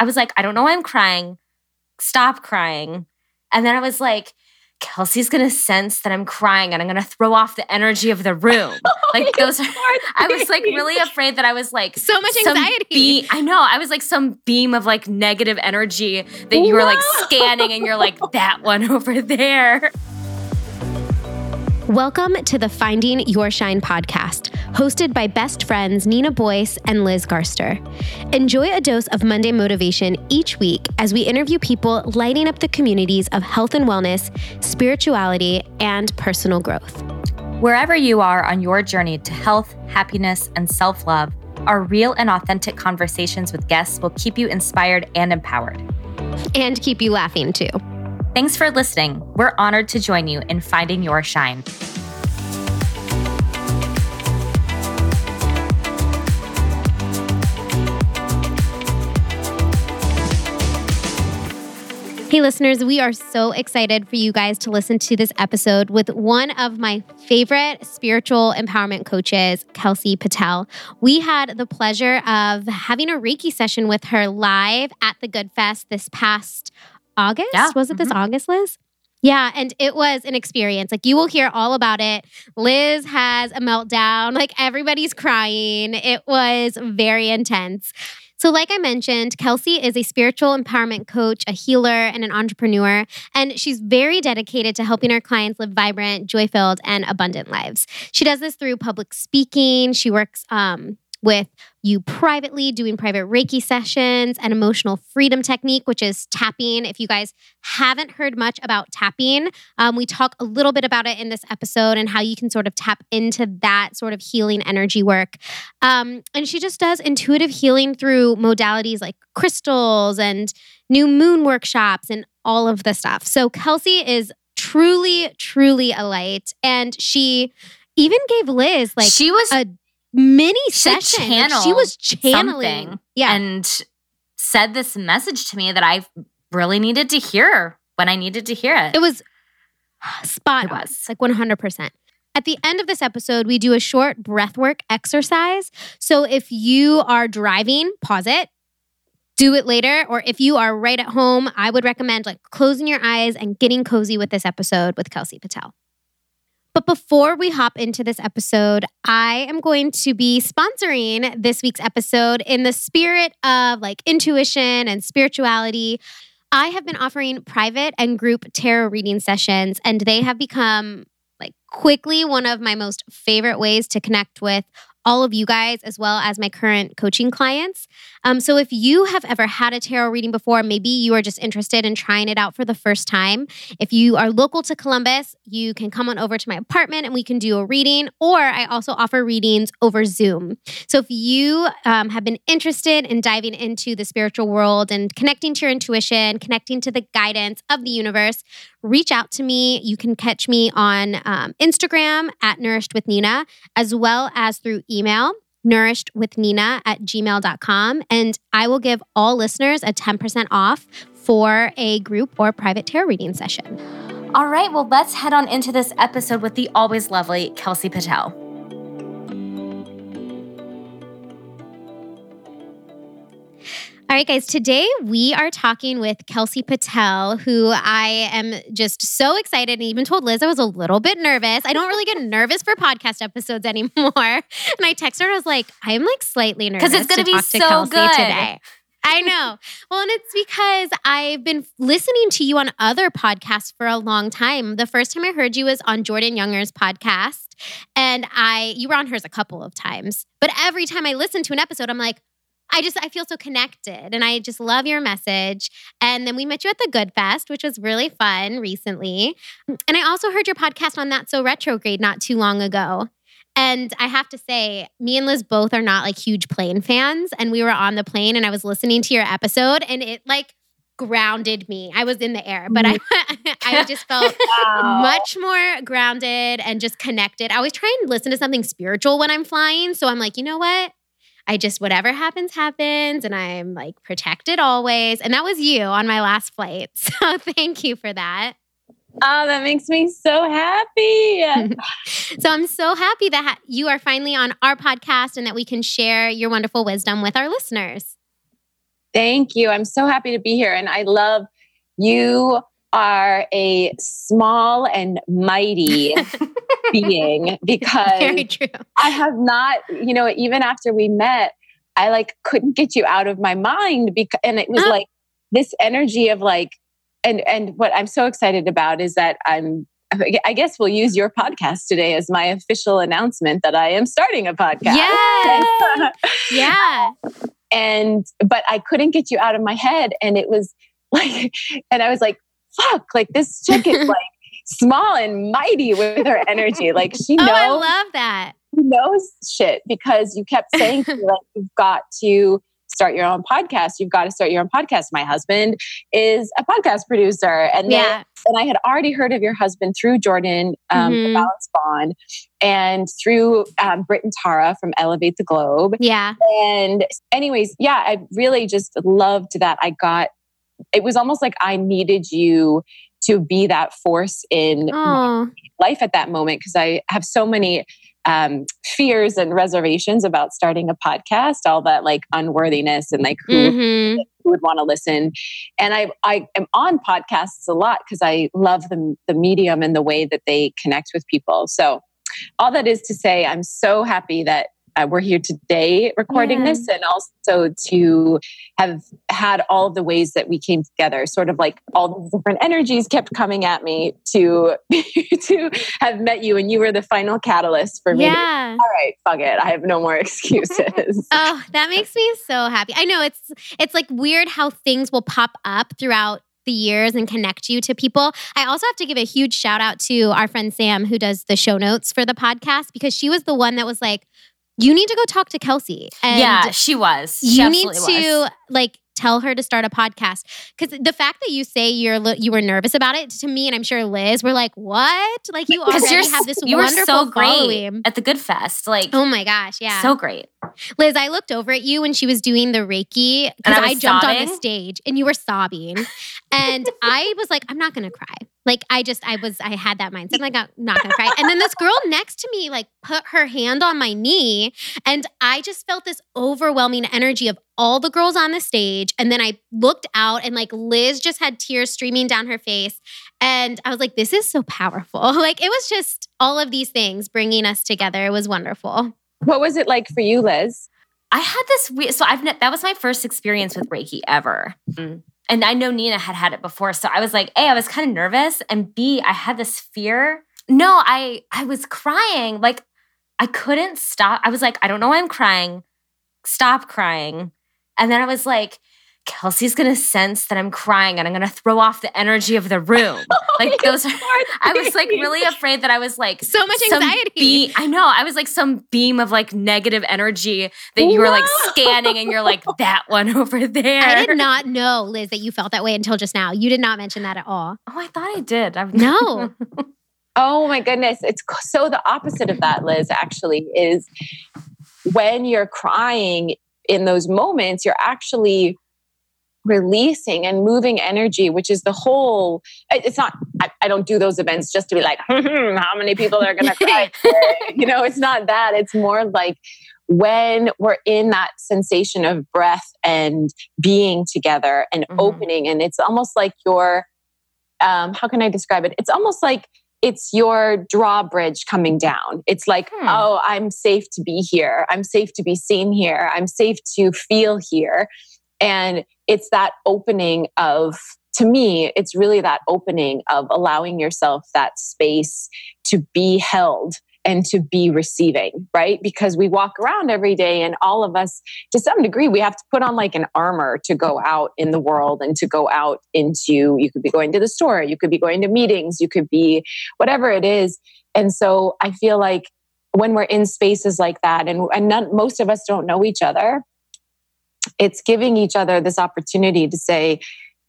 I was like, I don't know why I'm crying. Stop crying. And then I was like, Kelsey's gonna sense that I'm crying and I'm gonna throw off the energy of the room. Oh, like Oh, those are, I was like really afraid that I was like So much anxiety. be- I know. I was like some beam of like negative energy that you were like scanning and you're like, that one over there. Welcome to the Finding Your Shine podcast, hosted by best friends Nina Boyce and Liz Garster. Enjoy a dose of Monday motivation each week as we interview people lighting up the communities of health and wellness, spirituality, and personal growth. Wherever you are on your journey to health, happiness, and self love, our real and authentic conversations with guests will keep you inspired and empowered. And keep you laughing too. Thanks for listening. We're honored to join you in finding your shine. Hey, listeners, we are so excited for you guys to listen to this episode with one of my favorite spiritual empowerment coaches, Kelsey Patel. We had the pleasure of having a Reiki session with her live at the Good Fest this past August. Yeah. Was it this August, Liz? Yeah, and it was an experience. Like you will hear all about it. Liz has a meltdown, like everybody's crying. It was very intense. So, like I mentioned, Kelsey is a spiritual empowerment coach, a healer, and an entrepreneur. And she's very dedicated to helping her clients live vibrant, joy filled, and abundant lives. She does this through public speaking. She works um, with you privately, doing private Reiki sessions, and emotional freedom technique, which is tapping. If you guys haven't heard much about tapping, um, we talk a little bit about it in this episode and how you can sort of tap into that sort of healing energy work. Um, and she just does intuitive healing through modalities like crystals and new moon workshops and all of the stuff. So Kelsey is truly, truly a light. And she even gave Liz like she was a mini She session. Like, she was channeling. something Yeah. and said this message to me that I really needed to hear when I needed to hear it. It was spot It on. was. like 100%. At the end of this episode, we do a short breathwork exercise. So if you are driving, pause it, do it later. Or if you are right at home, I would recommend like closing your eyes and getting cozy with this episode with Kelsey Patel. But before we hop into this episode, I am going to be sponsoring this week's episode in the spirit of like intuition and spirituality. I have been offering private and group tarot reading sessions, and they have become like quickly one of my most favorite ways to connect with all of you guys as well as my current coaching clients. Um, so if you have ever had a tarot reading before, maybe you are just interested in trying it out for the first time. If you are local to Columbus, you can come on over to my apartment and we can do a reading. Or I also offer readings over Zoom. So if you um, have been interested in diving into the spiritual world and connecting to your intuition, connecting to the guidance of the universe, reach out to me. You can catch me on um, Instagram at Nourished with Nina, as well as through email, nourishedwithnina at gmail.com. And I will give all listeners a 10% off for a group or private tarot reading session. All right, well, let's head on into this episode with the always lovely Kelsey Patel. All right, guys, today we are talking with Kelsey Patel, who I am just so excited and even told Liz I was a little bit nervous. I don't really get nervous for podcast episodes anymore. And I texted her, and I was like, I'm like slightly nervous. Because it's gonna be so Kelsey good. today. I know. Well, and it's because I've been listening to you on other podcasts for a long time. The first time I heard you was on Jordan Younger's podcast, and I you were on hers a couple of times. But every time I listen to an episode, I'm like, I just I feel so connected, and I just love your message. And then we met you at the Good Fest, which was really fun recently. And I also heard your podcast on That's So Retrograde not too long ago. And I have to say, me and Liz both are not like huge plane fans. And we were on the plane and I was listening to your episode and it like grounded me. I was in the air, but I mm. I just felt much more grounded and just connected. I always try and listen to something spiritual when I'm flying. So I'm like, you know what? I just, whatever happens, happens. And I'm like protected always. And that was you on my last flight. So thank you for that. Oh, that makes me so happy. So I'm so happy that ha- you are finally on our podcast and that we can share your wonderful wisdom with our listeners. Thank you. I'm so happy to be here. And I love you are a small and mighty being because Very true. I have not, you know, even after we met, I like couldn't get you out of my mind because and it was like this energy of like and and what I'm so excited about is that I'm I guess we'll use your podcast today as my official announcement that I am starting a podcast. Yes. Yeah. and but I couldn't get you out of my head and it was like and I was like fuck like this chick is like small and mighty with her energy like she knows. Oh, I love that. she knows shit because you kept saying to me like you've got to start your own podcast you've got to start your own podcast my husband is a podcast producer and then Yeah. and I had already heard of your husband through Jordan um, Mhm. the Balanced Blonde and through um, Britt and Tara from Elevate the Globe Yeah. and anyways, yeah, I really just loved that I got it was almost like I needed you to be that force in life at that moment because I have so many um, fears and reservations about starting a podcast, all that like unworthiness and like who, Mhm. who would want to listen. And I I am on podcasts a lot because I love the the medium and the way that they connect with people. So all that is to say, I'm so happy that uh, we're here today recording Yeah. this and also to have had all the ways that we came together sort of like all the different energies kept coming at me to to have met you and you were the final catalyst for me to- Yeah. all right fuck it i have no more excuses Oh, that makes me so happy. I know it's it's like weird how things will pop up throughout the years and connect you to people. I also have to give a huge shout out to our friend Sam who does the show notes for the podcast because she was the one that was like, "You need to go talk to Kelsey." And yeah, she was. She you need to was. like tell her to start a podcast because the fact that you say you're you were nervous about it to me and I'm sure Liz were like, "What?" Like you already you're have this you were wonderful so great following. at the Good Fest. Like Oh my gosh, yeah. so great. Liz, I looked over at you when she was doing the Reiki because I I, jumped on the stage and you were sobbing. And I was like, I'm not gonna cry. Like I just I was I had that mindset. I'm like, I'm not gonna cry. And then this girl next to me like put her hand on my knee and I just felt this overwhelming energy of all the girls on the stage. And then I looked out and like Liz just had tears streaming down her face. And I was like, this is so powerful. Like it was just all of these things bringing us together. It was wonderful. what was it like for you liz I had this weird. So I've ne- that was my first experience with Reiki ever, Mm. And I know Nina had had it before. So I was like, A, I was kind of nervous, and B, I had this fear. No, I I was crying. Like I couldn't stop. I was like, I don't know why I'm crying. Stop crying. And then I was like, Kelsey's gonna sense that I'm crying, and I'm gonna throw off the energy of the room. Oh, like those are. I was like really afraid that I was like So much anxiety. be- I know. I was like some beam of like negative energy that you were like scanning, and you're like that one over there. I did not know, Liz, that you felt that way until just now. You did not mention that at all. Oh, I thought I did. I, No. Oh my goodness. It's so the opposite of that, Liz, actually, is when you're crying in those moments, you're actually releasing and moving energy, which is the whole. It's not, I, I don't do those events just to be like, "Hmm, how many people are going to cry? you know, it's not that. It's more like when we're in that sensation of breath and being together and Mhm. opening, and it's almost like you're, um, how can I describe it? It's almost like it's your drawbridge coming down. It's like, Hmm. oh, I'm safe to be here. I'm safe to be seen here. I'm safe to feel here. And it's that opening of, to me, it's really that opening of allowing yourself that space to be held and to be receiving, right? Because we walk around every day and all of us, to some degree, we have to put on like an armor to go out in the world and to go out into, you could be going to the store, you could be going to meetings, you could be whatever it is. And so I feel like when we're in spaces like that, and, and none, most of us don't know each other, it's giving each other this opportunity to say,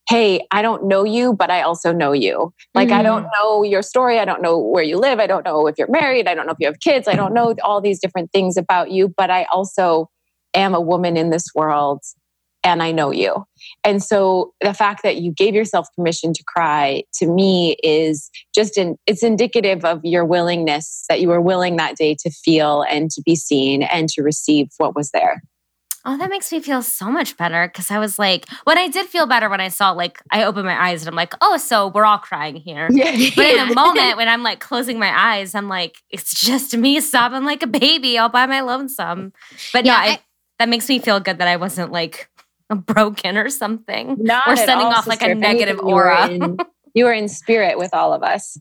Hey, I don't know you, but I also know you. Like, I don't mm. know your story. I don't know where you live. I don't know if you're married. I don't know if you have kids. I don't know all these different things about you, but I also am a woman in this world and I know you. And so the fact that you gave yourself permission to cry to me is just in, it's indicative of your willingness that you were willing that day to feel and to be seen and to receive what was there. Oh, that makes me feel so much better because I was like, when I did feel better when I saw, like, I opened my eyes and I'm like, oh, so we're all crying here. Yeah. But in a moment when I'm like closing my eyes, I'm like, it's just me sobbing like a baby all by my lonesome. But Yeah, yeah, I, I- that makes me feel good that I wasn't like broken or something. Not or at sending all, off like a sister. If anything, negative you were aura. in- You were in spirit with all of us.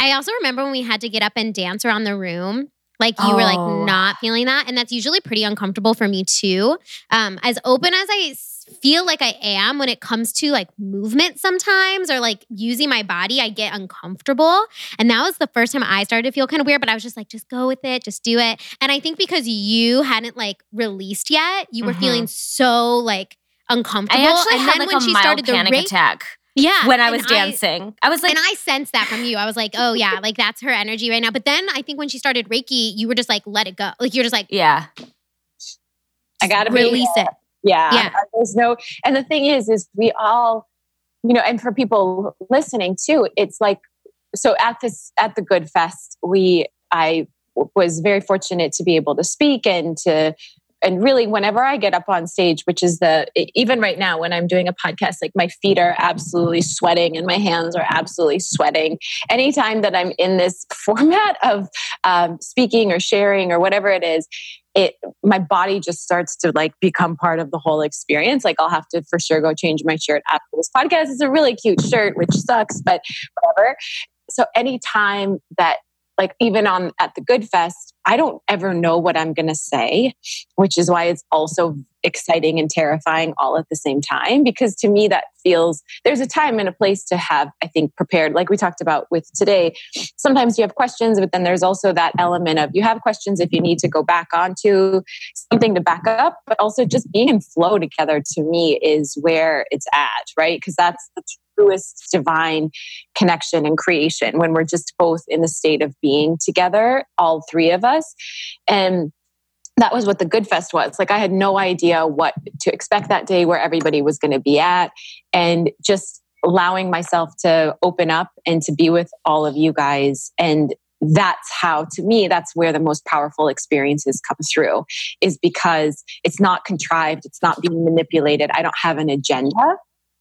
I also remember when we had to get up and dance around the room. Like you were like Oh. not feeling that, and that's usually pretty uncomfortable for me too. Um, as open as I feel like I am when it comes to like movement, sometimes or like using my body, I get uncomfortable. And that was the first time I started to feel kind of weird. But I was just like, just go with it, just do it. And I think because you hadn't like released yet, you were Mhm. feeling so like uncomfortable. I actually and had then like when a she mild started the panic attack yeah, when I was dancing. I, was like, and I sensed that from you. I was like, oh yeah, like that's her energy right now. But then I think when she started Reiki, you were just like, let it go. Like you're just like, yeah. I gotta be release it. Yeah. Yeah. There's no, and the thing is, is we all, you know, and for people listening too, it's like, so at this, at the Good Fest, we, I was very fortunate to be able to speak and to, and really whenever I get up on stage, which is the, even right now when I'm doing a podcast, like my feet are absolutely sweating and my hands are absolutely sweating. Anytime that I'm in this format of um, speaking or sharing or whatever it is, it my body just starts to like become part of the whole experience. Like I'll have to for sure go change my shirt after this podcast. It's a really cute shirt, which sucks, but whatever. So anytime that like even on at the Good Fest, I don't ever know what I'm gonna say, which is why it's also exciting and terrifying all at the same time. Because to me that feels there's a time and a place to have, I think, prepared, like we talked about with today. Sometimes you have questions, but then there's also that element of you have questions if you need to go back onto something to back up, but also just being in flow together to me is where it's at, right? Because that's the truest divine connection and creation when we're just both in the state of being together, all three of us. And that was what the Good Fest was. Like I had no idea what to expect that day, where everybody was going to be at, and just allowing myself to open up and to be with all of you guys. And that's how, to me, that's where the most powerful experiences come through, is because it's not contrived, it's not being manipulated. I don't have an agenda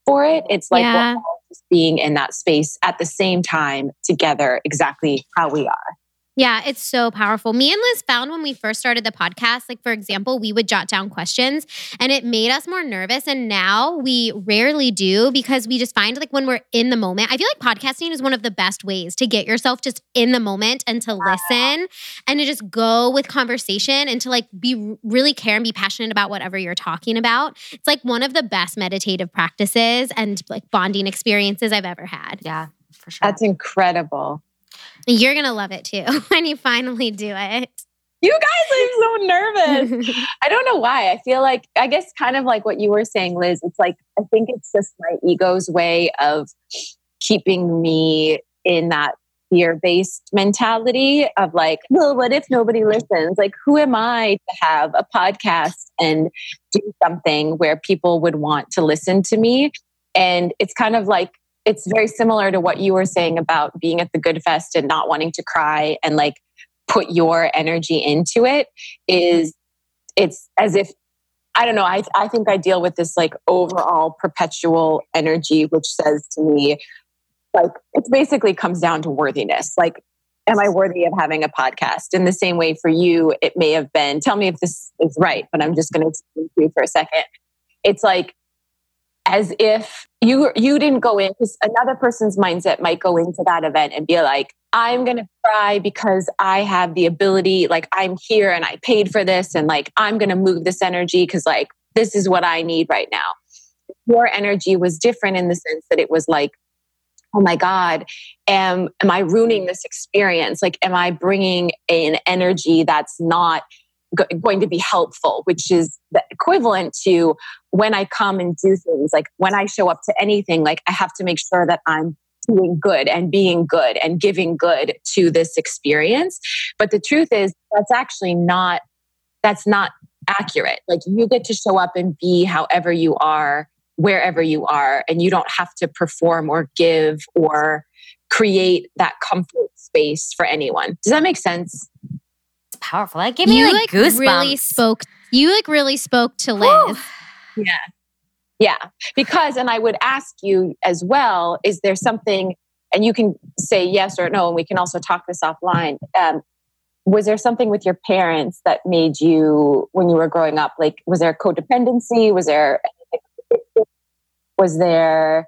for it. It's like Yeah. we're all just being in that space at the same time together, exactly how we are. Yeah, it's so powerful. Me and Liz found when we first started the podcast, like for example, we would jot down questions and it made us more nervous. And now we rarely do because we just find like when we're in the moment, I feel like podcasting is one of the best ways to get yourself just in the moment and to listen and to just go with conversation and to like be really care and be passionate about whatever you're talking about. It's like one of the best meditative practices and like bonding experiences I've ever had. Yeah, for sure. That's incredible. You're going to love it too when you finally do it. You guys, I'm so nervous. I don't know why. I feel like, I guess, kind of like what you were saying, Liz. It's like, I think it's just my ego's way of keeping me in that fear based mentality of like, well, what if nobody listens? Like, who am I to have a podcast and do something where people would want to listen to me? And it's kind of like, it's very similar to what you were saying about being at the Good Fest and not wanting to cry and like put your energy into it is it's as if I don't know. I, I think I deal with this like overall perpetual energy, which says to me, like, it basically comes down to worthiness. Like, am I worthy of having a podcast? In the same way for you, it may have been, tell me if this is right, but I'm just going to speak to you for a second. It's like, as if you you didn't go in because another person's mindset might go into that event and be like i'm going to cry because i have the ability like i'm here and i paid for this and like i'm going to move this energy because like this is what i need right now. Your energy was different in the sense that it was like oh my god am am i ruining this experience? Like am i bringing an energy that's not going to be helpful? Which is the equivalent to when I come and do things, like when I show up to anything, like I have to make sure that I'm doing good and being good and giving good to this experience. But the truth is, that's actually not, that's not accurate. Like you get to show up and be however you are, wherever you are, and you don't have to perform or give or create that comfort space for anyone. Does that make sense? It's powerful. That gave me you like, like goosebumps. really spoke You like really spoke to Liz. Yeah. Yeah. Because, and I would ask you as well, is there something, and you can say yes or no, and we can also talk this offline. Um, was there something with your parents that made you, when you were growing up, like, was there codependency? Was there, was there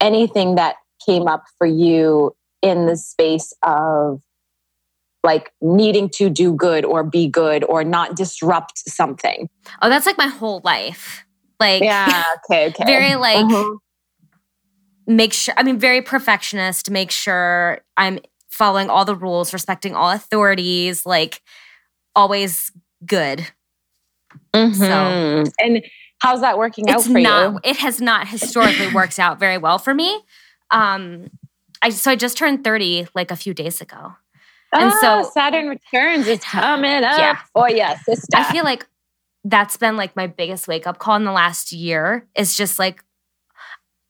anything that came up for you in the space of like needing to do good or be good or not disrupt something? Oh, that's like my whole life. Like, Yeah. Okay. Okay. very like Mhm. make sure. I mean, very perfectionist. Make sure I'm following all the rules, respecting all authorities. Like, always good. Mhm. and how's that working out for not. you? It has not historically worked out very well for me. Um, I so I just turned thirty like a few days ago. And Ah, so- Saturn returns is coming up Yeah. for you, sister. I feel like that's been like my biggest wake up call in the last year is just like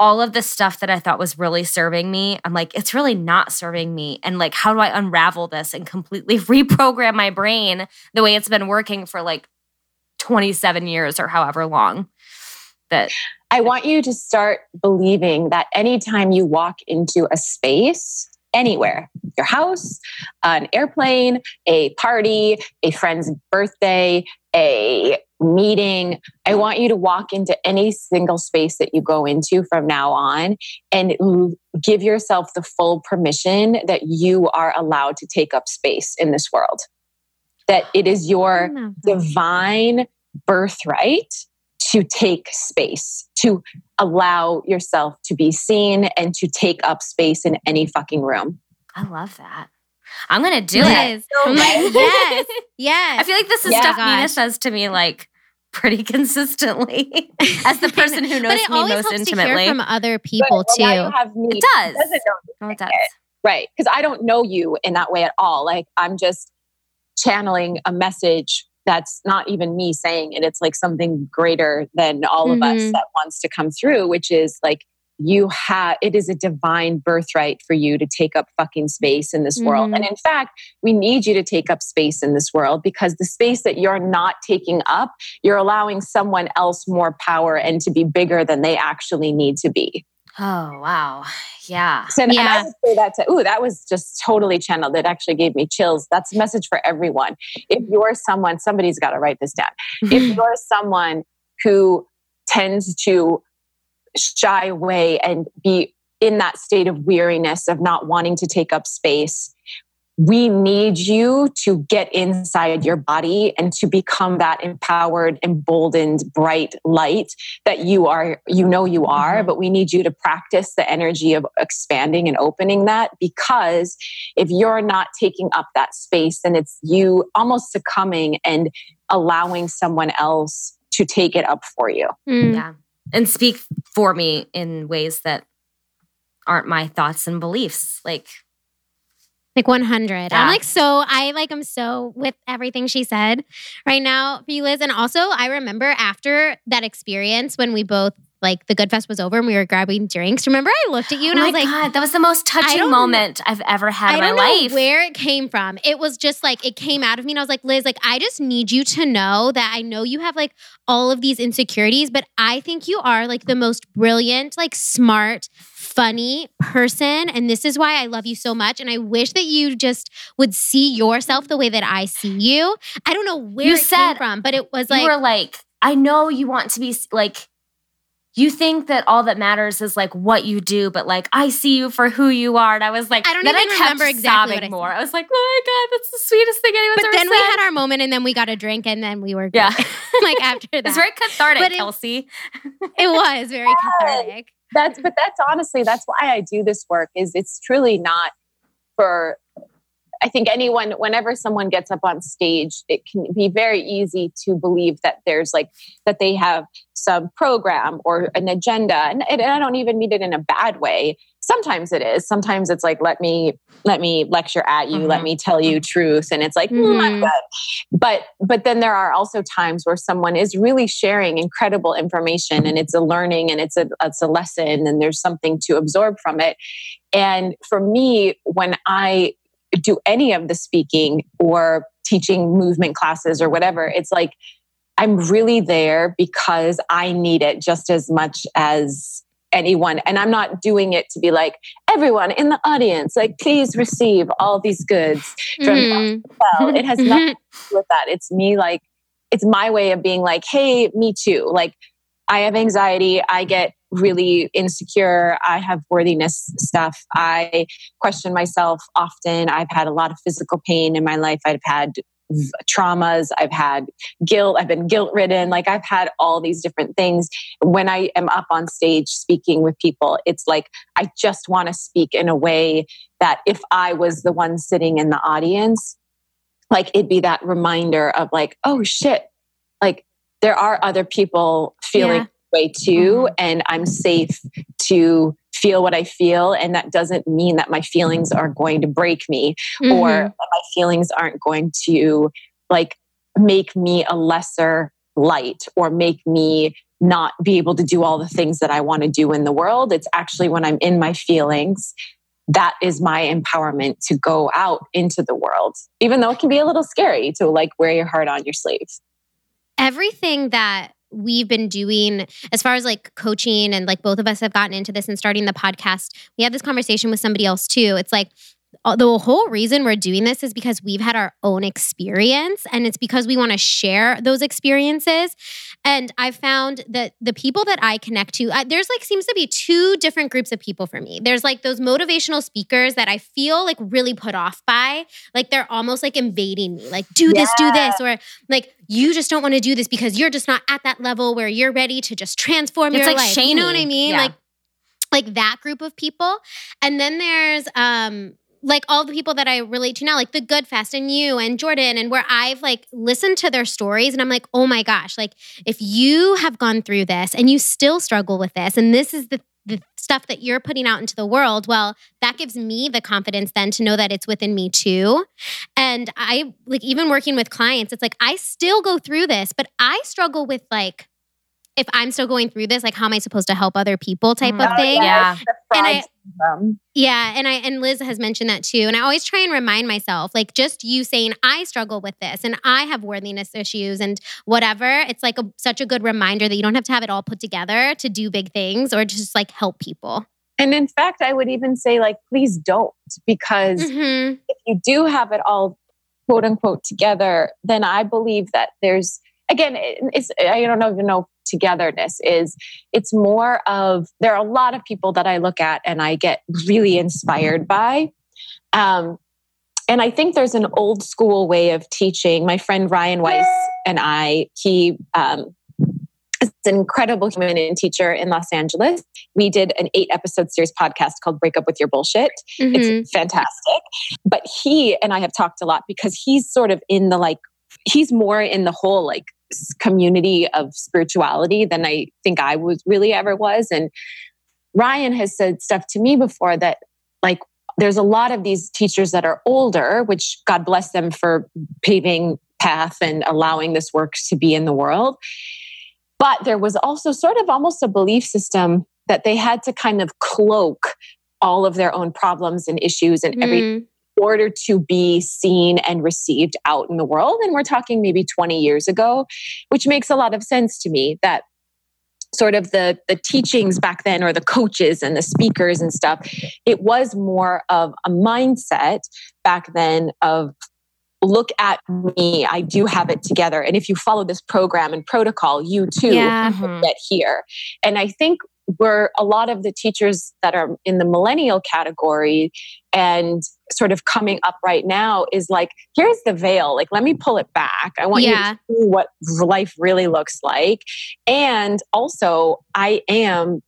all of the stuff that I thought was really serving me. I'm like, it's really not serving me. And like, how do I unravel this and completely reprogram my brain the way it's been working for like 27 years or however long? That I want you to start believing that anytime you walk into a space, anywhere, your house, an airplane, a party, a friend's birthday, a meeting, I want you to walk into any single space that you go into from now on and give yourself the full permission that you are allowed to take up space in this world. That it is your divine birthright to take space, to allow yourself to be seen and to take up space in any fucking room. I love that. I'm gonna do it. Liz. I'm like, yes, yes. I feel like this is Yeah. stuff Gosh. Nina says to me like pretty consistently as the person who knows but it me always most helps intimately. to hear from other people But now too. you have me. it does. Doesn't know Oh, it does. Right. Because I don't know you in that way at all. Like I'm just channeling a message that's not even me saying it. It's like something greater than all of us Mhm. that wants to come through, which is like you have it is a divine birthright for you to take up fucking space in this world. Mhm. And in fact, we need you to take up space in this world because the space that you're not taking up, you're allowing someone else more power and to be bigger than they actually need to be. Oh wow. Yeah. So, and I Yeah. would say that to, ooh, that was just totally channeled. That actually gave me chills. That's a message for everyone. If you're someone, somebody's got to write this down. If mm-hmm. you're someone who tends to shy away and be in that state of weariness of not wanting to take up space, we need you to get inside your body and to become that empowered, emboldened, bright light that you are, you know, you are. Mhm. But we need you to practice the energy of expanding and opening that because if you're not taking up that space, then it's you almost succumbing and allowing someone else to take it up for you. Mm. Yeah. And speak for me in ways that aren't my thoughts and beliefs. Like Like 100. Yeah. I'm like so, I like, I'm so with everything she said right now for you, Liz. And also, I remember after that experience when we both, like, the Good Fest was over and we were grabbing drinks. Remember, I looked at you and oh I was my like, God, that was the most touching moment I've ever had in my life. I don't know where it came from. It was just like it came out of me, and I was like, Liz, like I just need you to know that I know you have like all of these insecurities, but I think you are like the most brilliant, like smart, funny person, and this is why I love you so much. And I wish that you just would see yourself the way that I see you. I don't know where You it said- came from, but it was like, you were like, I know you want to be like, you think that all that matters is like what you do, but like I see you for who you are. And I was like, I don't even I remember exactly what I more. said. I was like, oh my god, that's the sweetest thing anyone's But ever then we had our moment, and then we got a drink, and then we were yeah, like after that. it's very cathartic, But it- Kelsey. it was very cathartic. that's but that's honestly that's why i do this work is it's truly not for i think anyone whenever someone gets up on stage it can be very easy to believe that there's like that they have some program or an agenda. And, and i don't even mean it in a bad way. Sometimes it is. Sometimes it's like let me let me lecture at you. Let Mhm. me tell you truth. And it's like mm, I'm Mhm. good. But but then there are also times where someone is really sharing incredible information and it's a learning and it's a it's a lesson and there's something to absorb from it. And for me when i do any of the speaking or teaching movement classes or whatever, it's like I'm really there because I need it just as much as anyone. And I'm not doing it to be like, everyone in the audience, like, please receive all these goods from mm-hmm. It has nothing to do with that. It's me, like, it's my way of being like, hey, me too. Like, I have anxiety. I get really insecure. I have worthiness stuff. I question myself often. I've had a lot of physical pain in my life. I've had traumas. I've had guilt. I've been guilt ridden. Like I've had all these different things. When I am up on stage speaking with people, it's like I just want to speak in a way that if I was the one sitting in the audience, like it'd be that reminder of like, oh shit, there are other people feeling yeah. way too, mm-hmm. and I'm safe to feel what I feel. And that doesn't mean that my feelings are going to break me mm-hmm. or my feelings aren't going to like make me a lesser light or make me not be able to do all the things that I want to do in the world. It's actually when I'm in my feelings that is my empowerment to go out into the world, even though it can be a little scary to like wear your heart on your sleeve. Everything that we've been doing as far as like coaching and like both of us have gotten into this and starting the podcast we had this conversation with somebody else too. It's like the whole reason we're doing this is because we've had our own experience and it's because we want to share those experiences. And i've found that the people that i connect to I, there's like seems to be two different groups of people for me. There's like those motivational speakers that i feel like really put off by. Like they're almost like invading me. Like do this do this or like you just don't want to do this because you're just not at that level where you're ready to just transform it's your like life. You know what i mean? Yeah. like like that group of people. And then there's um like all the people that I relate to now, like the Good Fest and you and Jordan, and where I've like listened to their stories and I'm like, oh my gosh, like if you have gone through this and you still struggle with this, and this is the the stuff that you're putting out into the world, well, that gives me the confidence then to know that it's within me too. And I like even working with clients, it's like I still go through this, but I struggle with like if I'm still going through this, like how am I supposed to help other people type of mm-hmm. thing? Yeah. And I, yeah, and I and Liz has mentioned that too. And I always try and remind myself, like just you saying I struggle with this and I have worthiness issues and whatever. It's like a, such a good reminder that you don't have to have it all put together to do big things or just like help people. And in fact, I would even say like please don't because mm-hmm. if you do have it all quote unquote together, then I believe that there's again, it's I don't even know togetherness is it's more of there are a lot of people that I look at and I get really inspired by. Um, and I think there's an old school way of teaching. My friend Ryan Weiss and I, he um, is an incredible human and teacher in Los Angeles. We did an eight episode series podcast called Break Up With Your Bullshit. Mm-hmm. It's fantastic. But he and I have talked a lot because he's sort of in the like, he's more in the whole like community of spirituality than I think I was really ever was. And Ryan has said stuff to me before that, like, there's a lot of these teachers that are older, which God bless them for paving path and allowing this work to be in the world. But there was also sort of almost a belief system that they had to kind of cloak all of their own problems and issues and mm. Order to be seen and received out in the world. And we're talking maybe 20 years ago, which makes a lot of sense to me that sort of the the teachings back then or the coaches and the speakers and stuff it was more of a mindset back then of look at me i do have it together and if you follow this program and protocol you too yeah. get here and i think where a lot of the teachers that are in the millennial category and sort of coming up right now is like here's the veil. Like let me pull it back. I want yeah. you to see what life really looks like. And also i am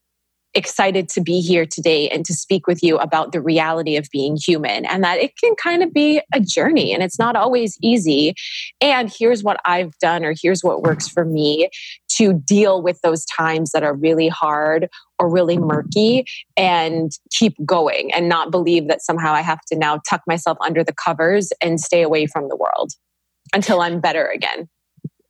excited to be here today and to speak with you about the reality of being human and that it can kind of be a journey and it's not always easy. And here's what I've done, or here's what works for me to deal with those times that are really hard or really murky and keep going and not believe that somehow I have to now tuck myself under the covers and stay away from the world until I'm better again.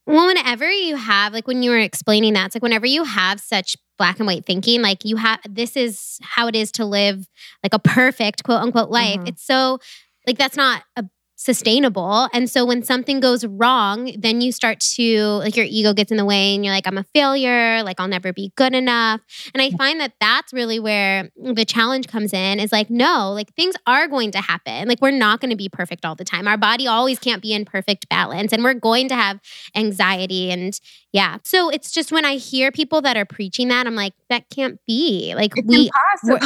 Well, whenever you have, like when you were explaining that, it's like whenever you have such black and white thinking like you have this is how it is to live like a perfect quote unquote life mm-hmm. it's so like that's not a sustainable. And so when something goes wrong, then you start to like your ego gets in the way and you're like, I'm a failure, like I'll never be good enough. And I find that that's really where the challenge comes in is like, no, like things are going to happen. Like we're not going to be perfect all the time. Our body always can't be in perfect balance and we're going to have anxiety and yeah. So it's just when I hear people that are preaching that, I'm like, that can't be. Like it's we,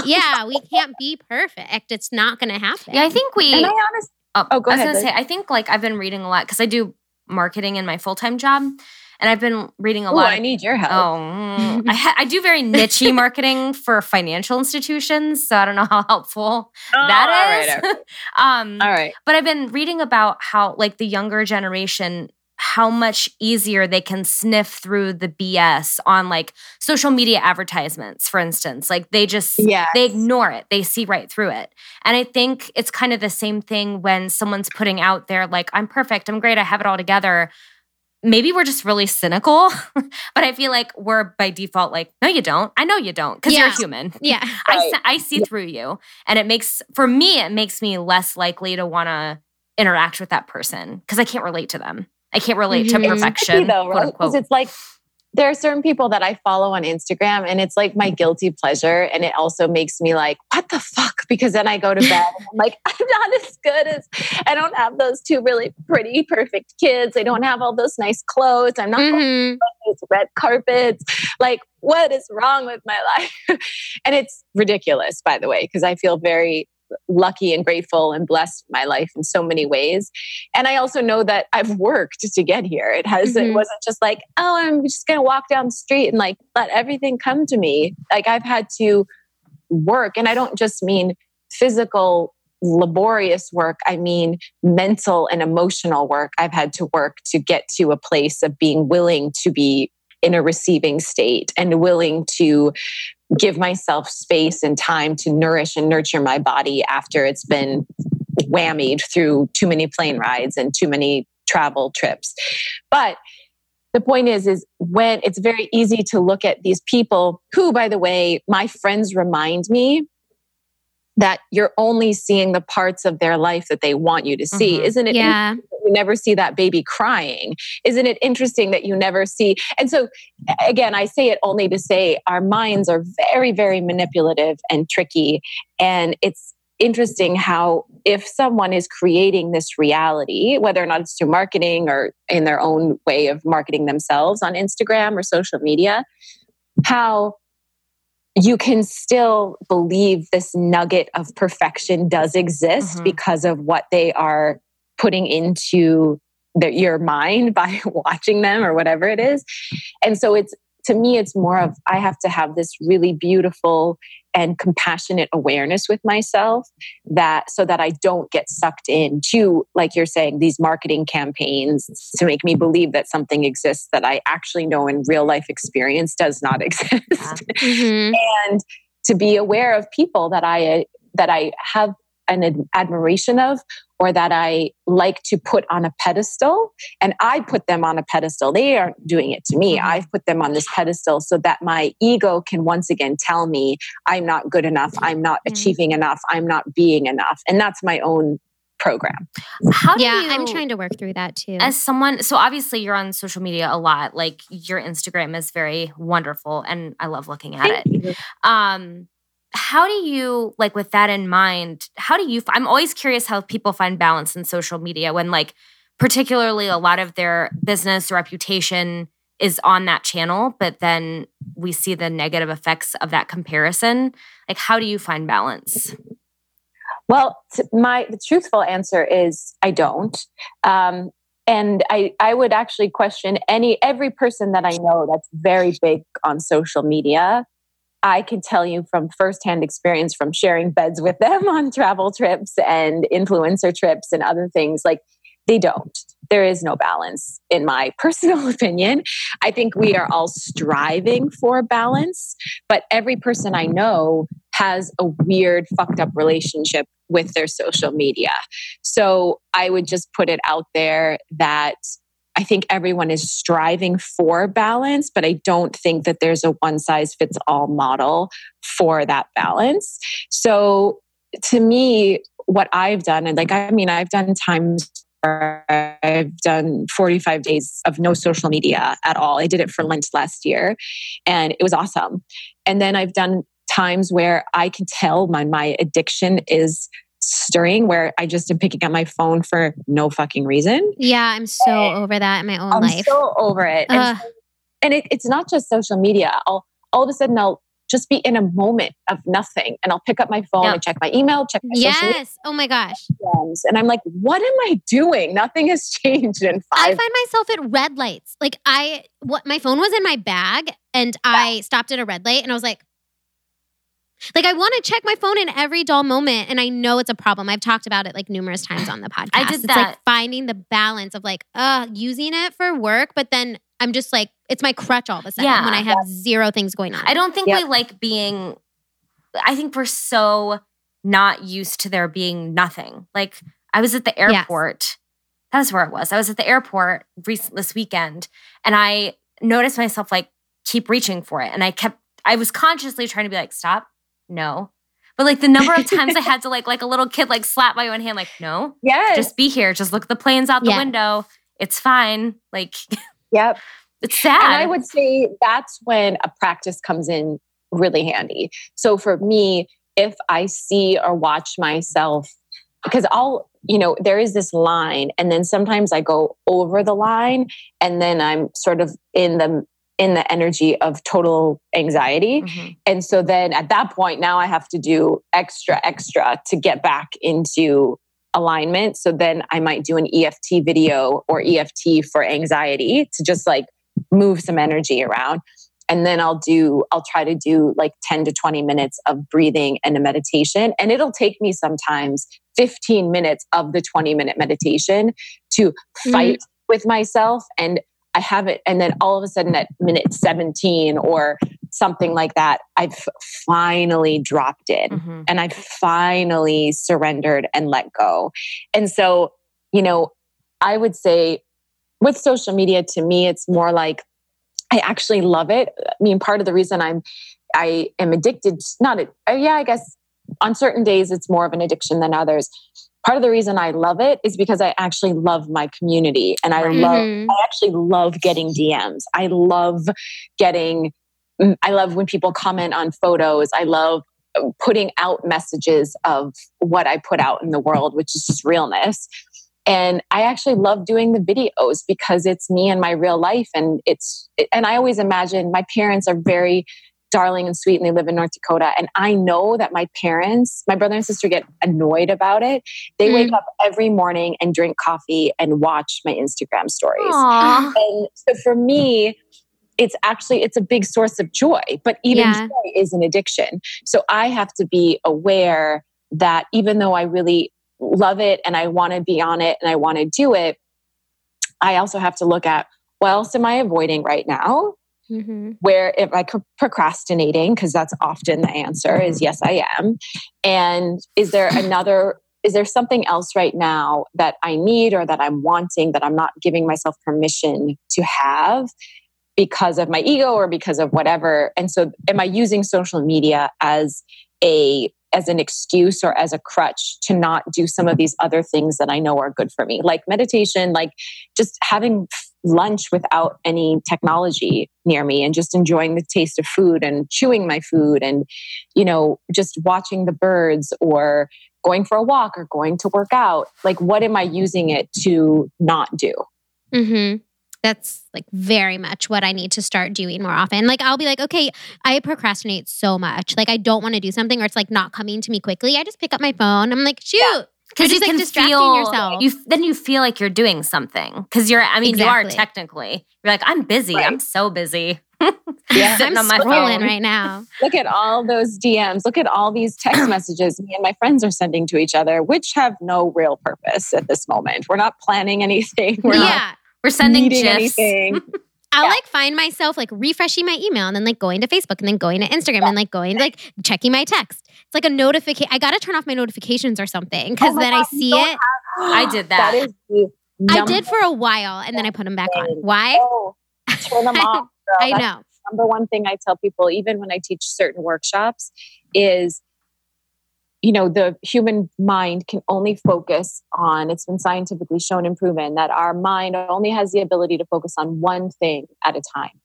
yeah, we can't be perfect. It's not going to happen. Yeah, I think we. And I honestly, Oh, oh go I was ahead. gonna say, I think like I've been reading a lot because I do marketing in my full time job, and I've been reading a Ooh, lot. I need your help. Oh, mm, I, ha- I do very nichey marketing for financial institutions, so I don't know how helpful oh, that is. All right, all right. um, all right. But I've been reading about how like the younger generation how much easier they can sniff through the BS on like social media advertisements, for instance. Like they just yes. they ignore it. They see right through it. And I think it's kind of the same thing when someone's putting out there like I'm perfect, I'm great, I have it all together. Maybe we're just really cynical, but I feel like we're by default like, no, you don't. I know you don't because yeah. you're human. Yeah. I, I see yeah. through you. And it makes, for me, it makes me less likely to want to interact with that person because I can't relate to them. I can't relate mm-hmm. to perfection. though, right? Because it's like there are certain people that I follow on Instagram and it's like my guilty pleasure. And it also makes me like, what the fuck? Because then I go to bed and I'm like, I'm not as good as, I don't have those two really pretty, perfect kids. I don't have all those nice clothes. I'm not mm-hmm. those red carpets. Like, what is wrong with my life? and it's ridiculous, by the way, because I feel very lucky and grateful and blessed my life in so many ways. And I also know that I've worked to get here. It has mm-hmm. it wasn't just like, oh, I'm just gonna walk down the street and like let everything come to me. Like I've had to work. And I don't just mean physical laborious work, I mean mental and emotional work. I've had to work to get to a place of being willing to be in a receiving state and willing to give myself space and time to nourish and nurture my body after it's been whammied through too many plane rides and too many travel trips. But the point is is when it's very easy to look at these people who by the way my friends remind me that you're only seeing the parts of their life that they want you to see. Mm-hmm. Isn't it? Yeah. You never see that baby crying. Isn't it interesting that you never see? And so, again, I say it only to say our minds are very, very manipulative and tricky. And it's interesting how if someone is creating this reality, whether or not it's through marketing or in their own way of marketing themselves on Instagram or social media, how you can still believe this nugget of perfection does exist mm-hmm. because of what they are putting into the, your mind by watching them or whatever it is. And so it's to me, it's more of I have to have this really beautiful and compassionate awareness with myself that so that I don't get sucked into, like you're saying, these marketing campaigns to make me believe that something exists that I actually know in real life experience does not exist. Mm-hmm. and to be aware of people that I that I have an admiration of or that I like to put on a pedestal. And I put them on a pedestal. They aren't doing it to me. Mm-hmm. I've put them on this pedestal so that my ego can once again tell me I'm not good enough. I'm not mm-hmm. achieving enough. I'm not being enough. And that's my own program. How yeah, you, I'm trying to work through that too. As someone, so obviously you're on social media a lot. Like your Instagram is very wonderful, and I love looking at Thank it. You. Um, how do you like with that in mind how do you i'm always curious how people find balance in social media when like particularly a lot of their business reputation is on that channel but then we see the negative effects of that comparison. Like how do you find balance? Well my the truthful answer is i don't. Um, and I, I would actually question any every person that i know that's very big on social media I can tell you from firsthand experience from sharing beds with them on travel trips and influencer trips and other things, like they don't. There is no balance, in my personal opinion. I think we are all striving for balance, but every person I know has a weird, fucked up relationship with their social media. So I would just put it out there that I think everyone is striving for balance, but I don't think that there's a one size fits all model for that balance. So to me, what I've done, and like, I mean, I've done times where I've done 45 days of no social media at all. I did it for Lent last year and it was awesome. And then I've done times where I can tell my, my addiction is stirring where I just am picking up my phone for no fucking reason. Yeah, I'm so and over that in my own life. I'm so over it. And, and it, it's not just social media. I'll all of a sudden I'll just be in a moment of nothing and I'll pick up my phone and check my email, check my Yes. Oh my gosh. And I'm like, what am I doing? Nothing has changed in five. I find myself at red lights. Like I what my phone was in my bag and. I stopped at a red light and I was like, like I want to check my phone in every dull moment, and I know it's a problem. I've talked about it like numerous times on the podcast. I did that. Like finding the balance of like, uh, using it for work, but then I'm just like, it's my crutch all of a sudden yeah. when I have zero things going on. I don't think yep. we like being. I think we're so not used to there being nothing. Like I was at the airport. Yes. That was where it was. I was at the airport recent this weekend, and I noticed myself like keep reaching for it, and I kept. I was consciously trying to be like, stop, no. But like the number of times I had to like like a little kid like slap my own hand, like, no. Yes. Just be here. Just look at the planes out the yeah. window. It's fine. Like Yep. It's sad. And I would say that's when a practice comes in really handy. So for me, if I see or watch myself, because I'll, you know, there is this line, and then sometimes I go over the line, and then I'm sort of in the in the energy of total anxiety. Mm-hmm. And so then at that point, now I have to do extra, extra to get back into alignment. So then I might do an EFT video or EFT for anxiety to just like move some energy around. And then I'll do, I'll try to do like 10 to 20 minutes of breathing and a meditation. And it'll take me sometimes 15 minutes of the 20 minute meditation to fight mm-hmm. with myself and I have it. And then all of a sudden at minute 17 or something like that, I've finally dropped in mm-hmm. and I've finally surrendered and let go. And so, you know, I would say with social media, to me, it's more like I actually love it. I mean, part of the reason I'm I am addicted, not, uh, yeah, I guess on certain days it's more of an addiction than others part of the reason I love it is because I actually love my community and I mm-hmm. love I actually love getting DMs. I love getting mm, I love when people comment on photos. I love uh, putting out messages of what I put out in the world, which is just realness. And I actually love doing the videos because it's me and my real life and it's and I always imagine my parents are very darling and sweet and they live in North Dakota. And I know that my parents, my brother and sister get annoyed about it. They mm. wake up every morning and drink coffee and watch my Instagram stories. Aww. And so for me, it's actually it's a big source of joy, but even yeah. joy is an addiction. So I have to be aware that even though I really love it and I want to be on it and I want to do it, I also have to look at what else am I avoiding right now? Mm-hmm. Where if I procrastinating, because that's often the answer is mm-hmm. yes, I am. And is there another, is there something else right now that I need or that I'm wanting that I'm not giving myself permission to have because of my ego or because of whatever? And so am I using social media as a as an excuse or as a crutch to not do some of these other things that I know are good for me, like meditation, like just having lunch without any technology near me and just enjoying the taste of food and chewing my food and you know just watching the birds or going for a walk or going to work out. Like what am i using it to not do? Mm-hmm. that's like very much what i need to start doing more often. Like i'll be like okay i procrastinate so much. Like i don't want to do something or it's like not coming to me quickly. I just pick up my phone. I'm like shoot yeah because you like can distracting feel, yourself. You then you feel like you're doing something because you're. I mean, exactly. you are technically. You're like, I'm busy. Right. I'm so busy. yeah, I'm on my phone right now. Look at all those DMs. Look at all these text messages me and my friends are sending to each other, which have no real purpose at this moment. We're not planning anything. We're yeah, we're sending gifs. anything. I'll yeah. like find myself like refreshing my email and then like going to Facebook and then going to Instagram yeah. and like going like checking my text. It's like a notification. I got to turn off my notifications or something because oh then God, I see it. Have- I did that. that is I did for a while and then I put them back on. Why? Oh, turn them off. I That's know. Number one thing I tell people, even when I teach certain workshops, is you know the human mind can only focus on it's been scientifically shown and proven that our mind only has the ability to focus on one thing at a time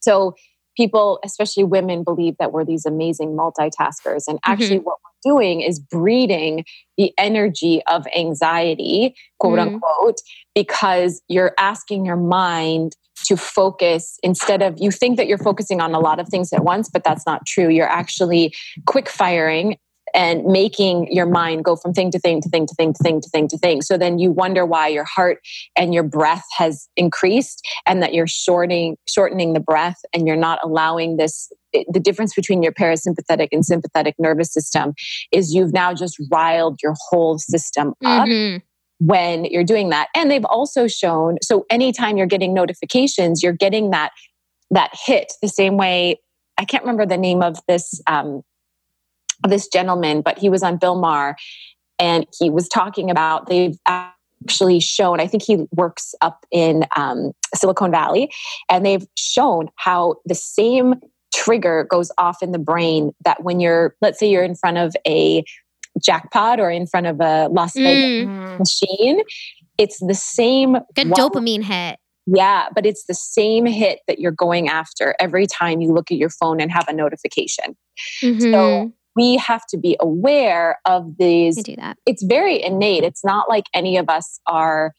so people especially women believe that we're these amazing multitaskers and actually mm-hmm. what we're doing is breeding the energy of anxiety quote mm-hmm. unquote because you're asking your mind to focus instead of you think that you're focusing on a lot of things at once but that's not true you're actually quick firing and making your mind go from thing to thing to thing to thing to thing to thing to thing. So then you wonder why your heart and your breath has increased and that you're shortening shortening the breath and you're not allowing this the difference between your parasympathetic and sympathetic nervous system is you've now just riled your whole system up. Mm-hmm when you're doing that. And they've also shown so anytime you're getting notifications, you're getting that that hit the same way. I can't remember the name of this um, this gentleman, but he was on Bill Maher and he was talking about they've actually shown, I think he works up in um, Silicon Valley, and they've shown how the same trigger goes off in the brain that when you're, let's say you're in front of a jackpot or in front of a Las Vegas mm. machine, it's the same. Good one, dopamine hit. Yeah, but it's the same hit that you're going after every time you look at your phone and have a notification. Mm-hmm. So we have to be aware of these. It's very innate. It's not like any of us are,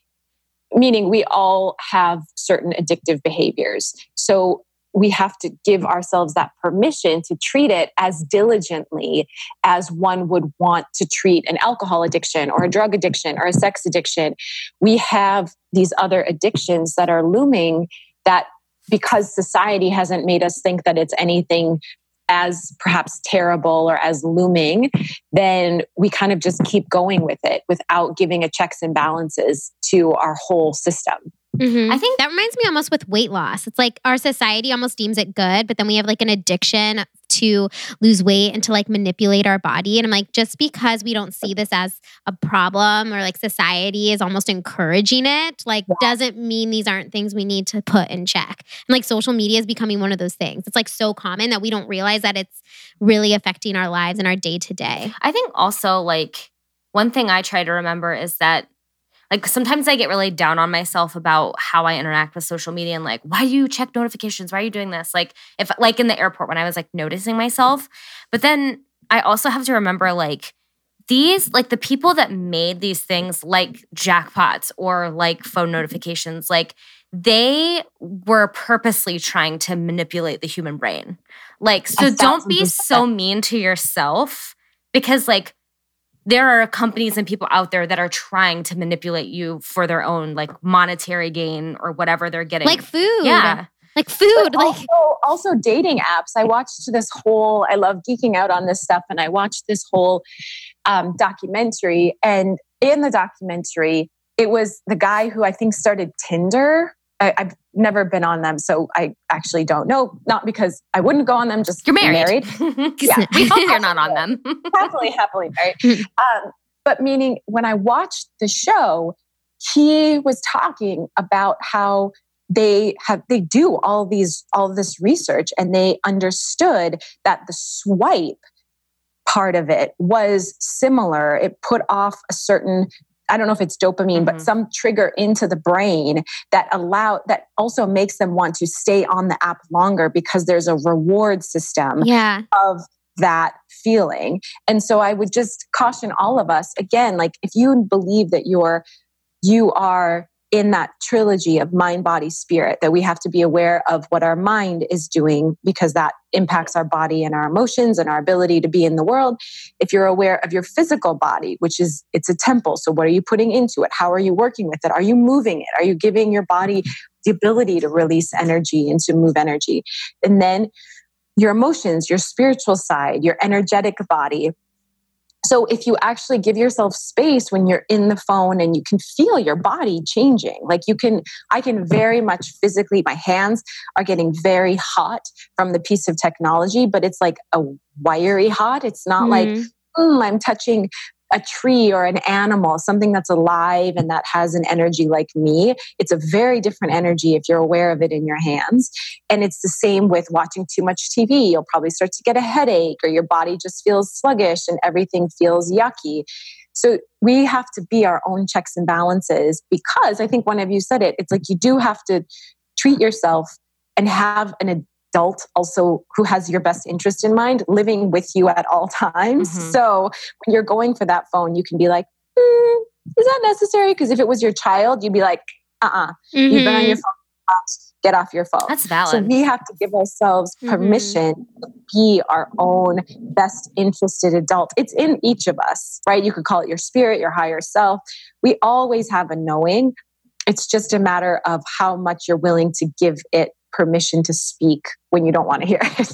meaning we all have certain addictive behaviors. So we have to give ourselves that permission to treat it as diligently as one would want to treat an alcohol addiction or a drug addiction or a sex addiction. We have these other addictions that are looming that because society hasn't made us think that it's anything as perhaps terrible or as looming, then we kind of just keep going with it without giving a checks and balances to our whole system. Mm-hmm. I think that reminds me almost with weight loss. It's like our society almost deems it good, but then we have like an addiction to lose weight and to like manipulate our body. And I'm like, just because we don't see this as a problem or like society is almost encouraging it, like yeah. doesn't mean these aren't things we need to put in check. And like social media is becoming one of those things. It's like so common that we don't realize that it's really affecting our lives and our day to day. I think also like one thing I try to remember is that like sometimes I get really down on myself about how I interact with social media and like, why do you check notifications? Why are you doing this? Like, if like in the airport when I was like noticing myself. But then I also have to remember like, these like the people that made these things like jackpots or like phone notifications like they were purposely trying to manipulate the human brain like so don't be so mean to yourself because like there are companies and people out there that are trying to manipulate you for their own like monetary gain or whatever they're getting. Like food. Yeah. Like food. But like also, also dating apps. I watched this whole, I love geeking out on this stuff, and I watched this whole um, documentary. And in the documentary, it was the guy who I think started Tinder I, have never been on them, so I actually don't know. Not because I wouldn't go on them, just you're married. married. yeah, we hope you're not on them. happily, happily married. Hmm. Um, but meaning, when I watched the show, he was talking about how they have they do all these all this research, and they understood that the swipe part of it was similar. It put off a certain I don't know if it's dopamine, mm-hmm. but some trigger into the brain that allow that also makes them want to stay on the app longer because there's a reward system yeah. of that feeling. And so I would just caution all of us again, like if you believe that you're you are in that trilogy of mind, body, spirit, that we have to be aware of what our mind is doing because that impacts our body and our emotions and our ability to be in the world. If you're aware of your physical body, which is it's a temple, so what are you putting into it? How are you working with it? Are you moving it? Are you giving your body the ability to release energy and to move energy? And then your emotions, your spiritual side, your energetic body, so if you actually give yourself space when you're in the phone and you can feel your body changing, like you can, I can very much physically, my hands are getting very hot from the piece of technology, but it's like a wiry hot. It's not mm-hmm. like, mm, I'm touching a tree or an animal, something that's alive and that has an energy like me, it's a very different energy if you're aware of it in your hands. And it's the same with watching too much TV. You'll probably start to get a headache or your body just feels sluggish and everything feels yucky. So we have to be our own checks and balances because I think one of you said it. It's like you do have to treat yourself and have an adult also who has your best interest in mind living with you at all times. Mm-hmm. So when you're going for that phone, you can be like, mm, is that necessary? Because if it was your child, you'd be like, uh uh-uh. uh, you have been on your mm-hmm. phone, get off your phone. That's valid. So we have to give ourselves mm-hmm. permission mm-hmm. to be our own best interested adult. It's in each of us, right? You could call it your spirit, your higher self. We always have a knowing. It's just a matter of how much you're willing to give it permission to speak when you don't want to hear it.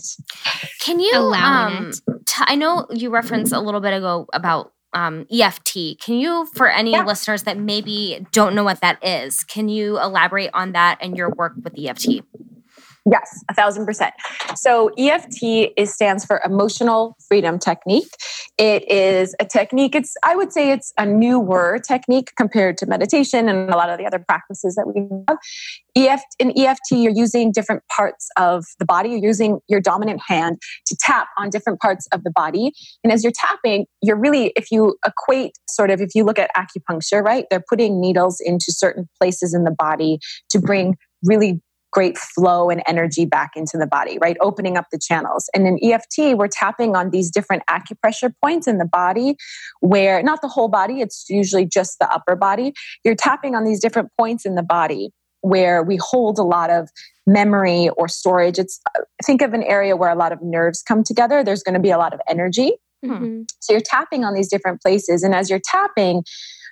Can you allow um, t- I know you referenced a little bit ago about um, EFT. Can you, for any yeah. listeners that maybe don't know what that is, can you elaborate on that and your work with EFT? Yes, a thousand percent. So EFT is stands for Emotional Freedom Technique. It is a technique. It's I would say it's a newer technique compared to meditation and a lot of the other practices that we have. EFT in EFT, you're using different parts of the body. You're using your dominant hand to tap on different parts of the body. And as you're tapping, you're really, if you equate sort of, if you look at acupuncture, right, they're putting needles into certain places in the body to bring really great flow and energy back into the body, right? Opening up the channels. And in EFT, we're tapping on these different acupressure points in the body where not the whole body, it's usually just the upper body. You're tapping on these different points in the body where we hold a lot of memory or storage. It's think of an area where a lot of nerves come together. There's going to be a lot of energy. Mm-hmm. So you're tapping on these different places. And as you're tapping,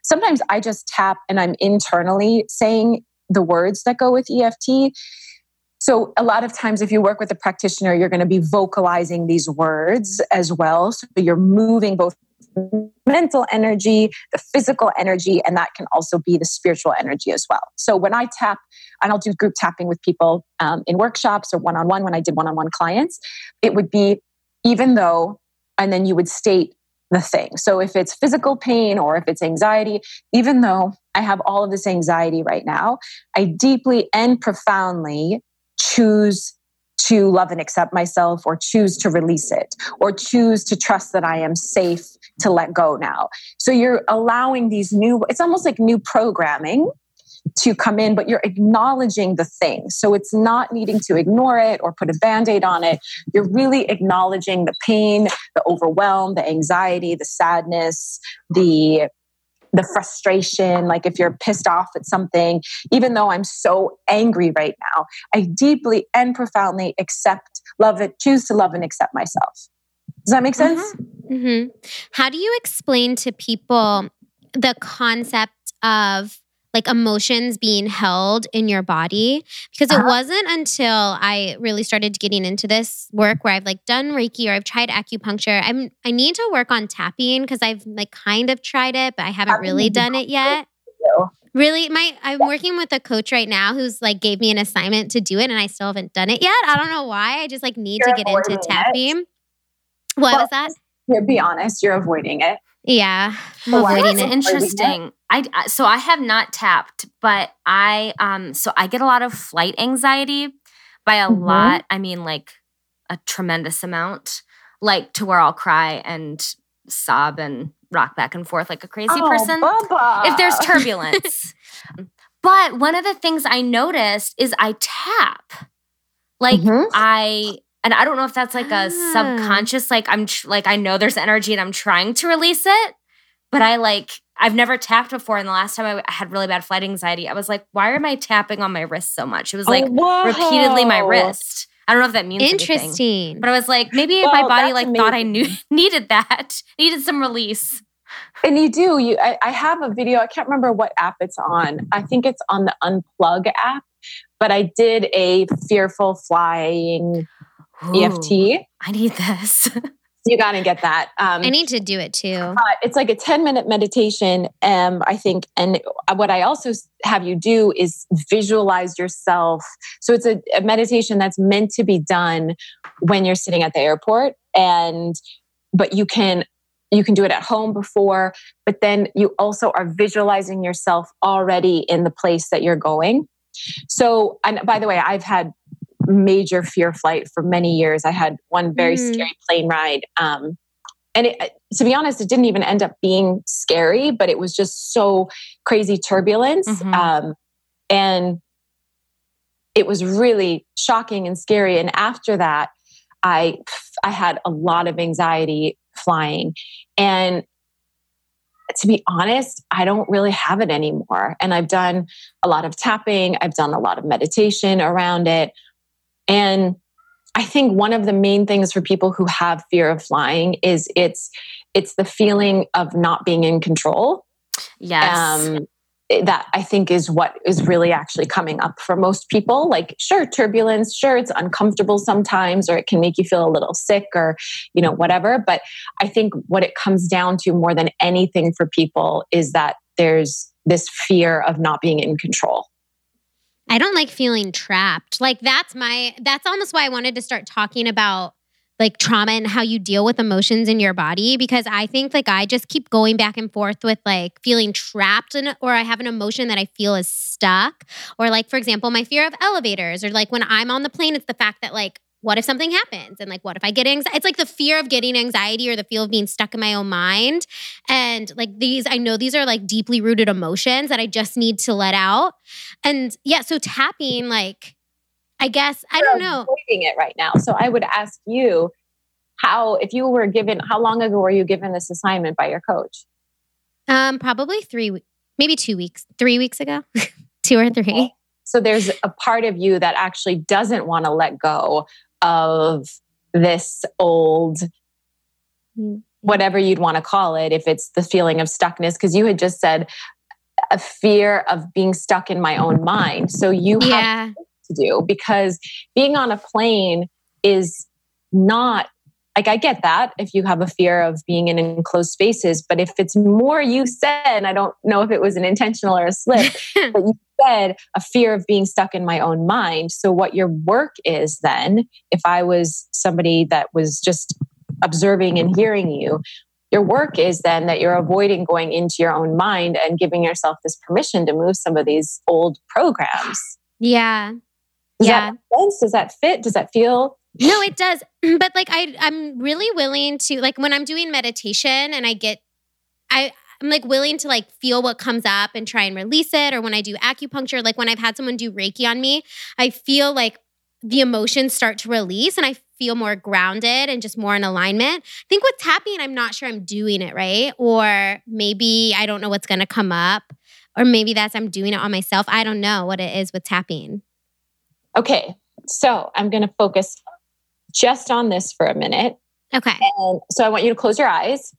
sometimes I just tap and I'm internally saying the words that go with EFT. So, a lot of times, if you work with a practitioner, you're going to be vocalizing these words as well. So, you're moving both mental energy, the physical energy, and that can also be the spiritual energy as well. So, when I tap, and I'll do group tapping with people um, in workshops or one on one when I did one on one clients, it would be even though, and then you would state the thing. So if it's physical pain or if it's anxiety, even though I have all of this anxiety right now, I deeply and profoundly choose to love and accept myself or choose to release it or choose to trust that I am safe to let go now. So you're allowing these new, it's almost like new programming to come in, but you're acknowledging the thing. So it's not needing to ignore it or put a band aid on it. You're really acknowledging the pain, the overwhelm, the anxiety, the sadness, the the frustration, like if you're pissed off at something, even though I'm so angry right now, I deeply and profoundly accept, love it, choose to love and accept myself. Does that make sense? Mm-hmm. Mm-hmm. How do you explain to people the concept of like emotions being held in your body because it uh-huh. wasn't until I really started getting into this work where I've like done Reiki or I've tried acupuncture. I'm I need to work on tapping because I've like kind of tried it, but I haven't really done it yet. Really, my I'm working with a coach right now who's like gave me an assignment to do it, and I still haven't done it yet. I don't know why. I just like need You're to get into tapping. It. What well, was that? To Be honest, you're avoiding it. Yeah, I'm avoiding it. Interesting. I so I have not tapped, but I um so I get a lot of flight anxiety by a mm-hmm. lot. I mean like a tremendous amount, like to where I'll cry and sob and rock back and forth like a crazy oh, person Bubba. if there's turbulence. but one of the things I noticed is I tap. Like mm-hmm. I and I don't know if that's like a ah. subconscious like I'm tr- like I know there's energy and I'm trying to release it, but I like I've never tapped before. And the last time I had really bad flight anxiety, I was like, why am I tapping on my wrist so much? It was oh, like oh, repeatedly my wrist. I don't know if that means interesting, anything, but I was like, maybe well, my body like amazing. thought I knew needed that, needed some release. And you do. You, I, I have a video. I can't remember what app it's on. I think it's on the Unplug app. But I did a fearful flying Ooh, EFT. I need this. you got to get that. Um, I need to do it too. Uh, it's like a 10 minute meditation. Um, I think. And what I also have you do is visualize yourself. So it's a, a meditation that's meant to be done when you're sitting at the airport. And, but you can you can do it at home before, but then you also are visualizing yourself already in the place that you're going. So, and by the way, I've had major fear flight for many years. I had one very mm. scary plane ride. Um, and it, to be honest, it didn't even end up being scary, but it was just so crazy turbulence. Mm-hmm. Um, and it was really shocking and scary. And after that, I I had a lot of anxiety flying. And to be honest, I don't really have it anymore. And I've done a lot of tapping, I've done a lot of meditation around it. And I think one of the main things for people who have fear of flying is it's it's the feeling of not being in control. Yes. Um, that I think is what is really actually coming up for most people. Like, sure, turbulence, sure, it's uncomfortable sometimes, or it can make you feel a little sick or, you know, whatever. But I think what it comes down to more than anything for people is that there's this fear of not being in control. I don't like feeling trapped. Like, that's my, that's almost why I wanted to start talking about like trauma and how you deal with emotions in your body because I think like I just keep going back and forth with like feeling trapped in or I have an emotion that I feel is stuck or like for example my fear of elevators or like when I'm on the plane it's the fact that like what if something happens and like what if i get anxiety it's like the fear of getting anxiety or the fear of being stuck in my own mind and like these i know these are like deeply rooted emotions that i just need to let out and yeah so tapping like I guess I don't know. Avoiding it right now. So I would ask you how if you were given how long ago were you given this assignment by your coach? Um probably 3 maybe 2 weeks. 3 weeks ago. 2 or 3. So there's a part of you that actually doesn't want to let go of this old mm-hmm. whatever you'd want to call it if it's the feeling of stuckness because you had just said a fear of being stuck in my own mind. So you yeah. have to do because being on a plane is not like I get that if you have a fear of being in enclosed spaces, but if it's more you said, I don't know if it was an intentional or a slip, but you said a fear of being stuck in my own mind. So what your work is then, if I was somebody that was just observing and hearing you, your work is then that you're avoiding going into your own mind and giving yourself this permission to move some of these old programs. Yeah. Does yeah. that sense? Does that fit? Does that feel? No, it does. But like I I'm really willing to like when I'm doing meditation and I get I I'm like willing to like feel what comes up and try and release it. Or when I do acupuncture, like when I've had someone do Reiki on me, I feel like the emotions start to release and I feel more grounded and just more in alignment. I think with tapping, I'm not sure I'm doing it right. Or maybe I don't know what's going to come up. Or maybe that's I'm doing it on myself. I don't know what it is with tapping. Okay, so I'm going to focus just on this for a minute. Okay. And so I want you to close your eyes.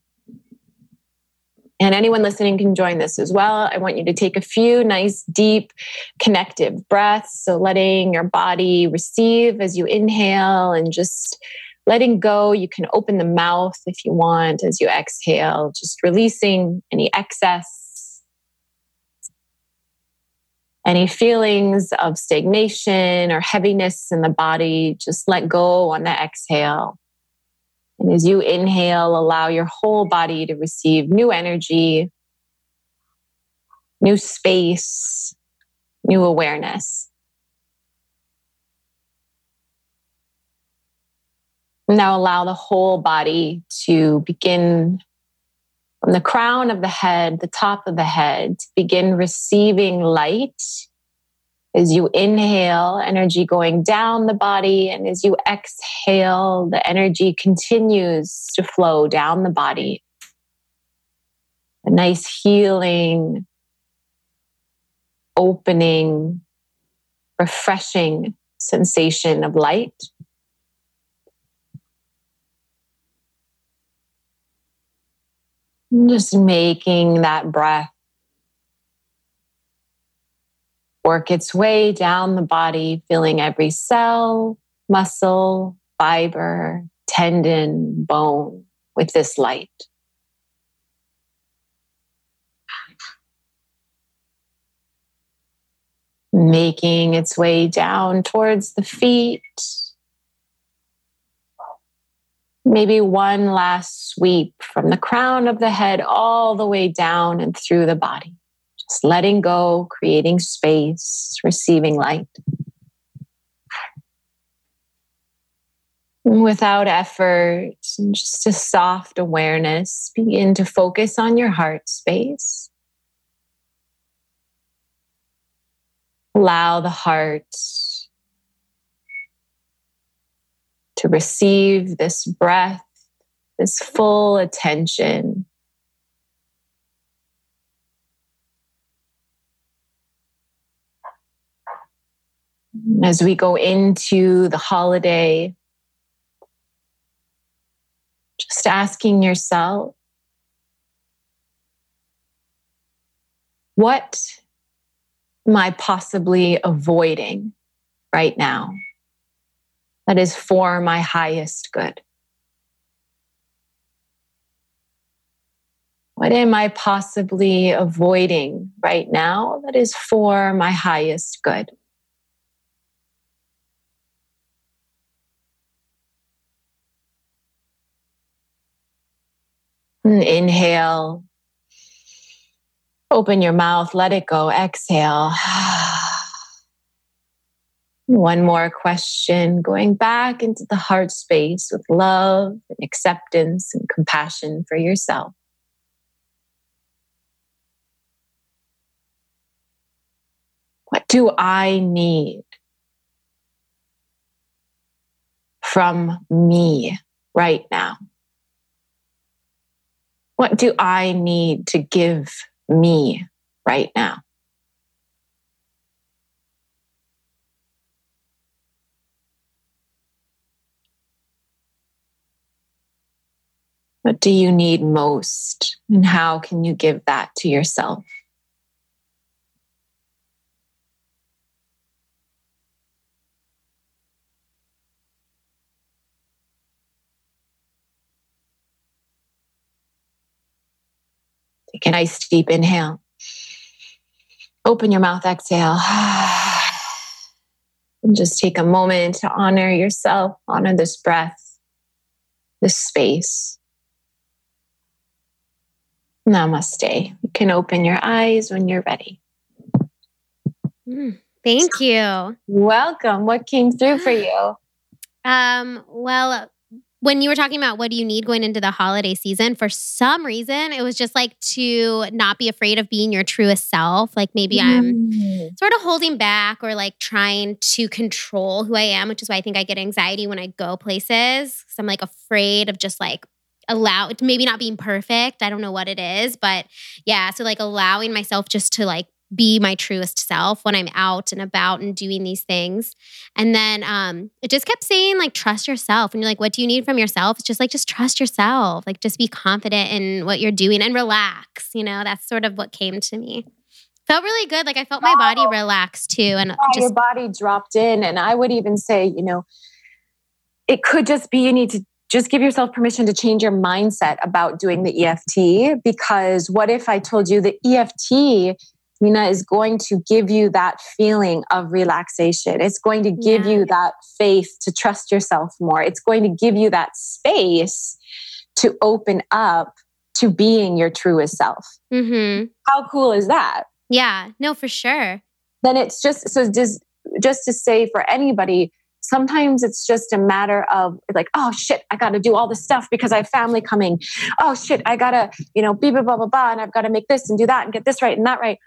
And anyone listening can join this as well. I want you to take a few nice, deep, connective breaths. So letting your body receive as you inhale and just letting go. You can open the mouth if you want as you exhale, just releasing any excess any feelings of stagnation or heaviness in the body, just let go on the exhale. And as you inhale, allow your whole body to receive new energy, new space, new awareness. Now allow the whole body to begin from the crown of the head, the top of the head, begin receiving light as you inhale, energy going down the body, and as you exhale, the energy continues to flow down the body. A nice healing, opening, refreshing sensation of light. Just making that breath work its way down the body, filling every cell, muscle, fiber, tendon, bone with this light. Making its way down towards the feet, Maybe one last sweep from the crown of the head all the way down and through the body. Just letting go, creating space, receiving light. Without effort, and just a soft awareness, begin to focus on your heart space. Allow the heart to receive this breath, this full attention. As we go into the holiday, just asking yourself, what am I possibly avoiding right now? that is for my highest good? What am I possibly avoiding right now that is for my highest good? Inhale. Open your mouth, let it go. Exhale. One more question, going back into the heart space with love and acceptance and compassion for yourself. What do I need from me right now? What do I need to give me right now? What do you need most? And how can you give that to yourself? Take a nice deep inhale. Open your mouth, exhale. And just take a moment to honor yourself, honor this breath, this space. Namaste. You can open your eyes when you're ready. Mm, thank you. Welcome. What came through for you? Um, well, when you were talking about what do you need going into the holiday season, for some reason, it was just like to not be afraid of being your truest self. Like maybe I'm mm. sort of holding back or like trying to control who I am, which is why I think I get anxiety when I go places. Cause I'm like afraid of just like allow maybe not being perfect i don't know what it is but yeah so like allowing myself just to like be my truest self when i'm out and about and doing these things. And then um it just kept saying like trust yourself. And you're like what do you need from yourself? It's just like just trust yourself. Like just be confident in what you're doing and relax. You know that's sort of what came to me. Felt really good. Like i felt my body relax too and yeah, just, your body dropped in. And i would even say you know it could just be you need to just give yourself permission to change your mindset about doing the EFT. Because what if I told you the EFT, Nina, is going to give you that feeling of relaxation? It's going to give yeah. you that faith to trust yourself more. It's going to give you that space to open up to being your truest self. Mm-hmm. How cool is that? Yeah, no, for sure. Then it's just so just just to say for anybody Sometimes it's just a matter of like, oh shit, I got to do all this stuff because I have family coming. Oh shit, I got to, you know, blah, blah, blah, blah, blah. And I've got to make this and do that and get this right and that right.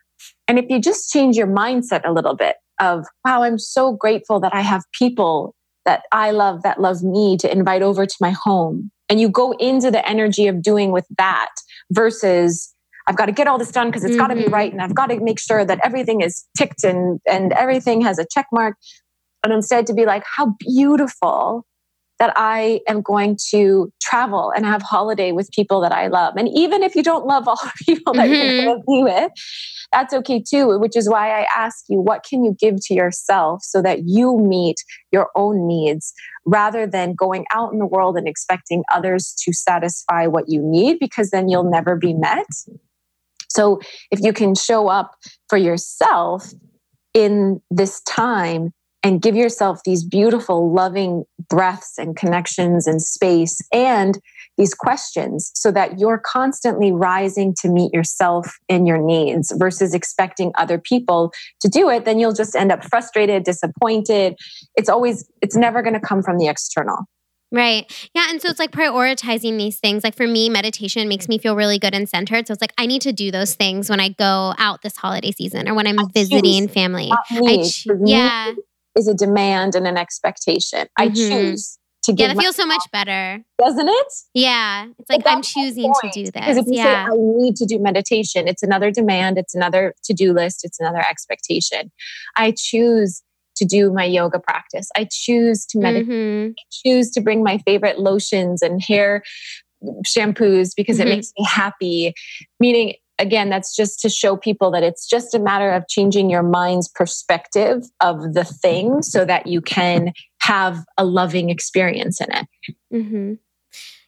And if you just change your mindset a little bit of, wow, I'm so grateful that I have people that I love that love me to invite over to my home. And you go into the energy of doing with that versus I've got to get all this done because it's mm-hmm. got to be right and I've got to make sure that everything is ticked and and everything has a check mark and instead to be like, how beautiful that I am going to travel and have holiday with people that I love. And even if you don't love all the people that mm-hmm. you're going to be with, that's okay too, which is why I ask you, what can you give to yourself so that you meet your own needs rather than going out in the world and expecting others to satisfy what you need, because then you'll never be met. So if you can show up for yourself in this time and give yourself these beautiful, loving breaths and connections and space and these questions so that you're constantly rising to meet yourself and your needs versus expecting other people to do it, then you'll just end up frustrated, disappointed. It's always, it's never going to come from the external. Right. Yeah. And so it's like prioritizing these things. Like for me, meditation makes me feel really good and centered. So it's like I need to do those things when I go out this holiday season or when I'm I visiting family. I cho- yeah. Is a demand and an expectation. Mm-hmm. I choose to get. Yeah, that feels so much better. Doesn't it? Yeah. It's like I'm choosing to do this. Because if you yeah. say I need to do meditation, it's another demand, it's another to-do list, it's another expectation. I choose to do my yoga practice. I choose to meditate. Mm-hmm. I choose to bring my favorite lotions and hair shampoos because mm-hmm. it makes me happy. Meaning, again, that's just to show people that it's just a matter of changing your mind's perspective of the thing so that you can have a loving experience in it. Mm-hmm.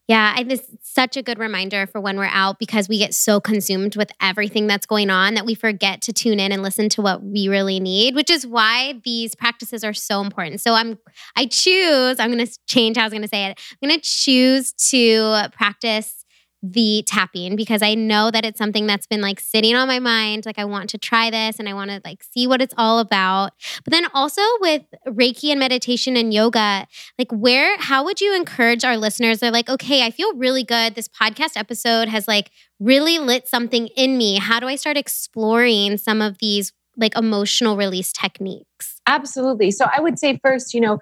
Yeah, I, this such a good reminder for when we're out because we get so consumed with everything that's going on that we forget to tune in and listen to what we really need, which is why these practices are so important. So I'm I choose, I'm going to change how I was going to say it. I'm going to choose to practice the tapping because I know that it's something that's been like sitting on my mind. Like, I want to try this and I want to like see what it's all about. But then also with Reiki and meditation and yoga, like, where, how would you encourage our listeners? They're like, okay, I feel really good. This podcast episode has like really lit something in me. How do I start exploring some of these like emotional release techniques? Absolutely. So, I would say first, you know,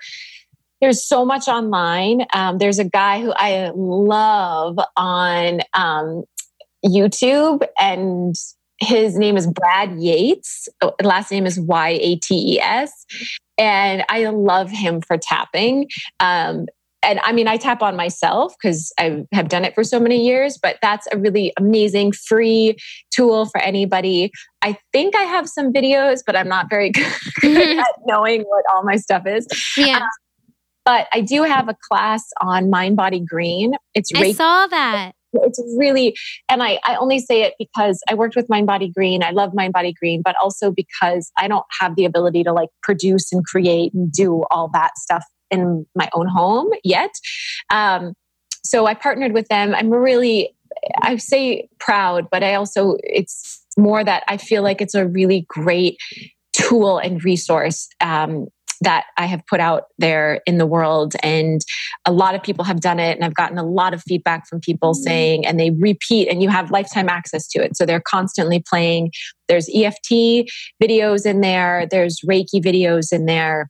there's so much online. Um, there's a guy who I love on um, YouTube, and his name is Brad Yates. Last name is Y A T E S. And I love him for tapping. Um, and I mean, I tap on myself because I have done it for so many years, but that's a really amazing free tool for anybody. I think I have some videos, but I'm not very good at knowing what all my stuff is. Yeah. Um, but I do have a class on mind body green. It's I saw that. It's really, and I, I only say it because I worked with Mind Body Green. I love Mind Body Green, but also because I don't have the ability to like produce and create and do all that stuff in my own home yet. Um, so I partnered with them. I'm really, I say proud, but I also, it's more that I feel like it's a really great tool and resource um, that I have put out there in the world. And a lot of people have done it. And I've gotten a lot of feedback from people mm-hmm. saying, and they repeat, and you have lifetime access to it. So they're constantly playing. There's EFT videos in there, there's Reiki videos in there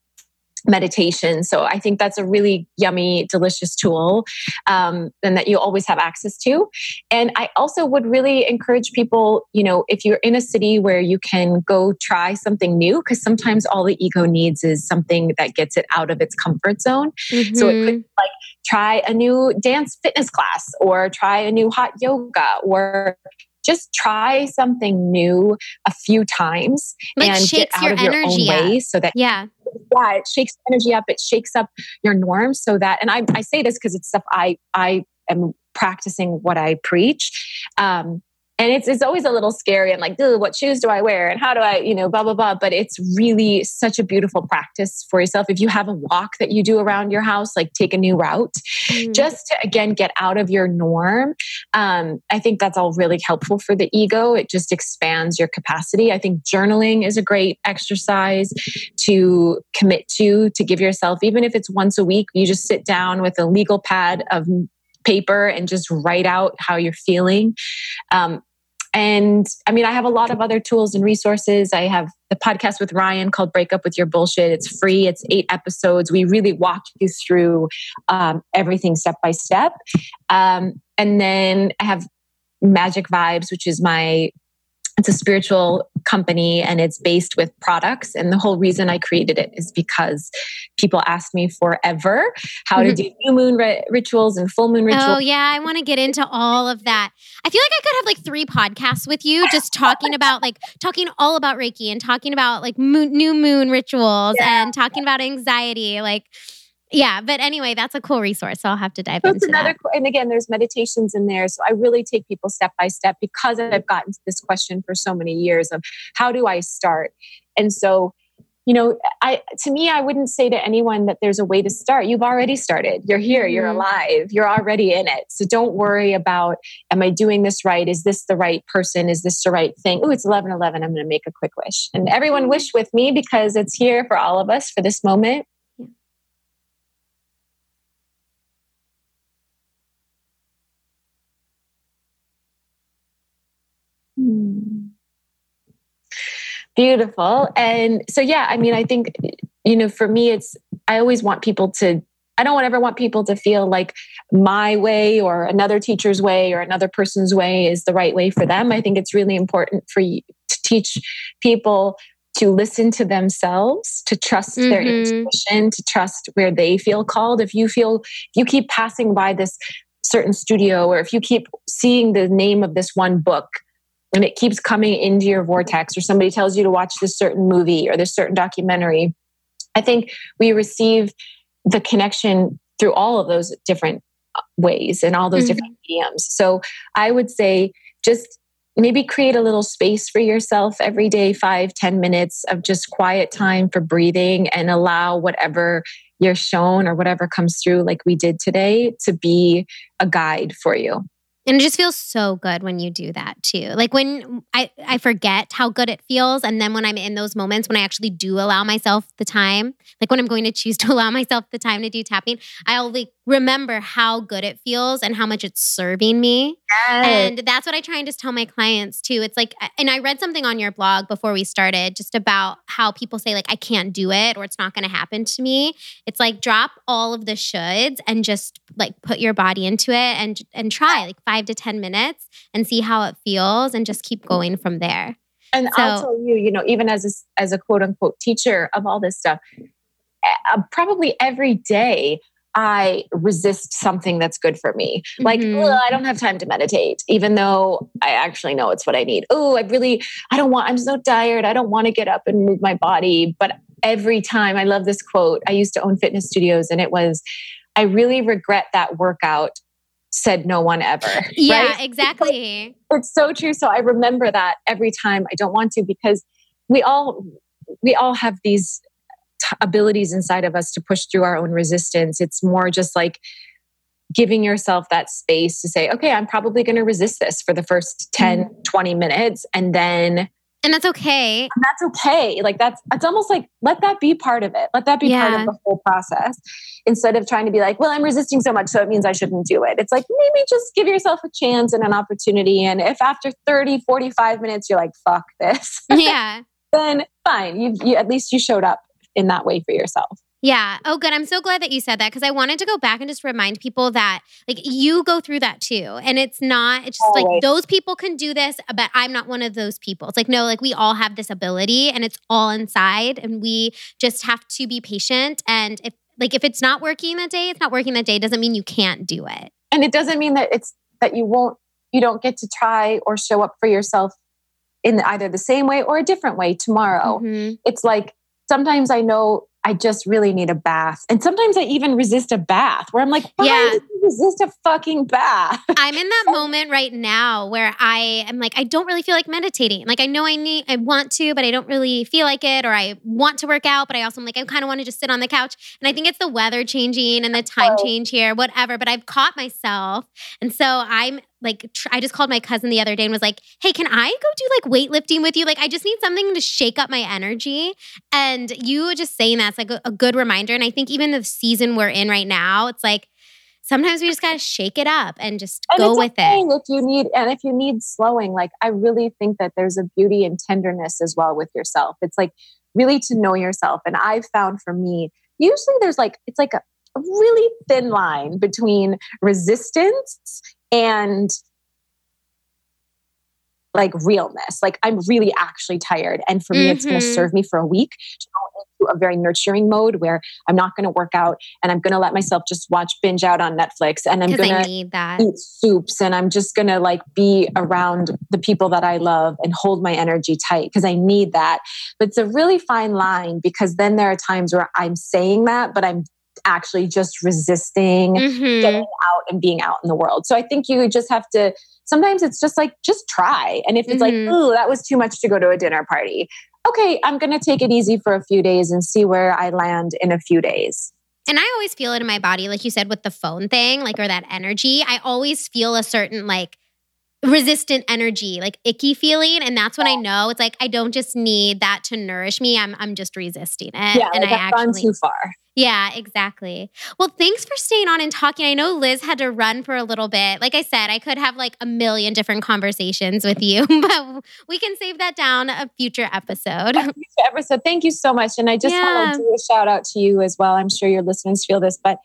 meditation. So I think that's a really yummy, delicious tool um, and that you always have access to. And I also would really encourage people, you know, if you're in a city where you can go try something new, because sometimes all the ego needs is something that gets it out of its comfort zone. Mm-hmm. So it could mm-hmm. like try a new dance fitness class or try a new hot yoga or just try something new a few times like and get out of your own way so that yeah yeah it shakes energy up it shakes up your norms. So that and i, I say this because it's stuff i i am practicing what i preach. Um, and it's it's always a little scary. And like what shoes do i wear? And how do i you know blah blah blah. But it's really such a beautiful practice for yourself. If you have a walk that you do around your house like take a new route mm. just to again get out of your norm um, i think that's all really helpful for the ego. It just expands your capacity. I think journaling is a great exercise to commit to to give yourself even if it's once a week you just sit down with a legal pad of paper and just write out how you're feeling. Um, and I mean, I have a lot of other tools and resources. I have the podcast with Ryan called Break Up with Your Bullshit. It's free, it's eight episodes. We really walk you through um, everything step by step. Um, and then I have Magic Vibes, which is my it's a spiritual company and it's based with products. And the whole reason I created it is because people asked me forever how mm-hmm. to do new moon ri- rituals and full moon rituals. Oh, yeah. I want to get into all of that. I feel like I could have like three podcasts with you just talking about like talking all about Reiki and talking about like moon, new moon rituals yeah. and talking about anxiety. Like, yeah, but anyway, that's a cool resource. So I'll have to dive so into another, that. And again, there's meditations in there. So I really take people step by step because I've gotten this question for so many years of how do I start? And so you know, I to me, I wouldn't say to anyone that there's a way to start. You've already started. You're here. Mm-hmm. You're alive. You're already in it. So don't worry about, am I doing this right? Is this the right person? Is this the right thing? Oh, it's 11 11. I'm going to make a quick wish. And everyone mm-hmm. wish with me because it's here for all of us for this moment. Beautiful. And so, yeah, I mean, I think, you know, for me, it's, I always want people to, I don't ever want people to feel like my way or another teacher's way or another person's way is the right way for them. I think it's really important for you to teach people to listen to themselves, to trust mm-hmm. their intuition, to trust where they feel called. If you feel, if you keep passing by this certain studio or if you keep seeing the name of this one book and it keeps coming into your vortex or somebody tells you to watch this certain movie or this certain documentary i think we receive the connection through all of those different uh, ways and all those mm-hmm. different mediums so i would say just maybe create a little space for yourself every day five ten minutes of just quiet time for breathing and allow whatever you're shown or whatever comes through like we did today to be a guide for you and it just feels so good when you do that too. Like when I, I forget how good it feels. And then when I'm in those moments when I actually do allow myself the time, like when I'm going to choose to allow myself the time to do tapping, I'll like remember how good it feels and how much it's serving me. Yes. And that's what I try and just tell my clients too. It's like, and I read something on your blog before we started just about how people say, like, I can't do it or it's not going to happen to me. It's like drop all of the shoulds and just like put your body into it and and try like five to 10 minutes and see how it feels and just keep going from there. And so, I'll tell you, you know, even as a, as a quote unquote teacher of all this stuff, uh, probably every day I resist something that's good for me. Like, mm-hmm. I don't have time to meditate, even though I actually know it's what I need. Oh, I really, I don't want, I'm so tired. I don't want to get up and move my body. But every time, I love this quote. I used to own fitness studios, and it was, I really regret that workout said no one ever. Yeah, right? exactly. It's so true. So I remember that every time I don't want to because we all we all have these abilities inside of us to push through our own resistance. It's more just like giving yourself that space to say, okay, I'm probably going to resist this for the first 10, mm-hmm. 20 minutes. And then. And that's okay. And that's okay. Like that's, it's almost like, let that be part of it. Let that be yeah. part of the whole process instead of trying to be like, well, I'm resisting so much, so it means I shouldn't do it. It's like, maybe just give yourself a chance and an opportunity. And if after 30, 45 minutes, you're like, fuck this. Yeah. then fine. You, you, at least you showed up in that way for yourself. Yeah. Oh, good. I'm so glad that you said that because I wanted to go back and just remind people that like you go through that too. And it's not, it's just Always. like those people can do this, but I'm not one of those people. It's like, no, like we all have this ability and it's all inside and we just have to be patient. And if, like, if it's not working that day, it's not working that day. It doesn't mean you can't do it. And it doesn't mean that it's, that you won't, you don't get to try or show up for yourself in either the same way or a different way tomorrow. Mm-hmm. It's like, sometimes I know I just really need a bath. And sometimes I even resist a bath where I'm like, why yeah. resist a fucking bath? I'm in that moment right now where I am like, I don't really feel like meditating. Like I know I need, I want to, but I don't really feel like it. Or I want to work out, but I also am like, I kind of want to just sit on the couch. And I think it's the weather changing and the time oh. change here, whatever. But I've caught myself. And so I'm like tr- I just called my cousin the other day and was like, "Hey, can I go do like weightlifting with you? Like I just need something to shake up my energy." And you just saying that's like a, a good reminder and I think even the season we're in right now, it's like sometimes we just got to shake it up and just and go with okay it. If you need and if you need slowing, like I really think that there's a beauty and tenderness as well with yourself. It's like really to know yourself and I've found for me, usually there's like it's like a a really thin line between resistance and like realness. Like I'm really actually tired. And for me, mm-hmm. it's going to serve me for a week to go into a very nurturing mode where I'm not going to work out and I'm going to let myself just watch binge out on Netflix and I'm going to eat soups and I'm just going to like be around the people that I love and hold my energy tight because I need that. But it's a really fine line because then there are times where I'm saying that, but I'm actually just resisting mm-hmm. getting out and being out in the world. So I think you just have to sometimes it's just like just try. And if it's mm-hmm. like, oh, that was too much to go to a dinner party. okay, I'm going to take it easy for a few days and see where I land in a few days. And I always feel it in my body, like you said with the phone thing, like, or that energy. I always feel a certain, like, resistant energy, like icky feeling. And that's when I know it's like I don't just need that to nourish me. I'm I'm just resisting it. Yeah, and like I I've gone too far. Yeah, exactly. Well, thanks for staying on and talking. I know Liz had to run for a little bit. Like I said, I could have like a million different conversations with you, but we can save that down a future episode. Future episode. Thank you so much. And I just Yeah. want to do a shout out to you as well. I'm sure your listeners feel this, but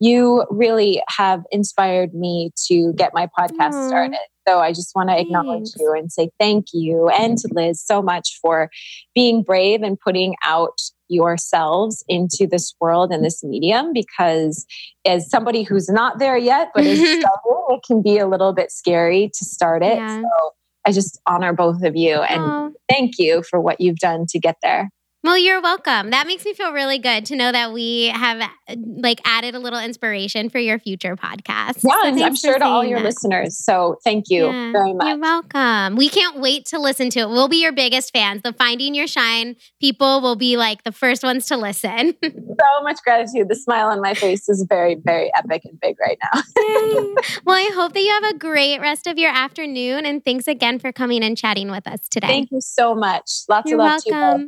you really have inspired me to get my podcast Aw. started. So I just want to acknowledge Thanks. you and say thank you and to Liz so much for being brave and putting out yourselves into this world and this medium because as somebody who's not there yet but is starting, it can be a little bit scary to start it. Yeah. So I just honor both of you and Aw. thank you for what you've done to get there. Well, you're welcome. That makes me feel really good to know that we have like added a little inspiration for your future podcast. Yeah, So and I'm sure to all your that. listeners. So thank you Yeah, very much. You're welcome. We can't wait to listen to it. We'll be your biggest fans. The Finding Your Shine people will be like the first ones to listen. So much gratitude. The smile on my face is very, very epic and big right now. well, I hope that you have a great rest of your afternoon. And thanks again for coming and chatting with us today. Thank you so much. Lots You're of love to you both.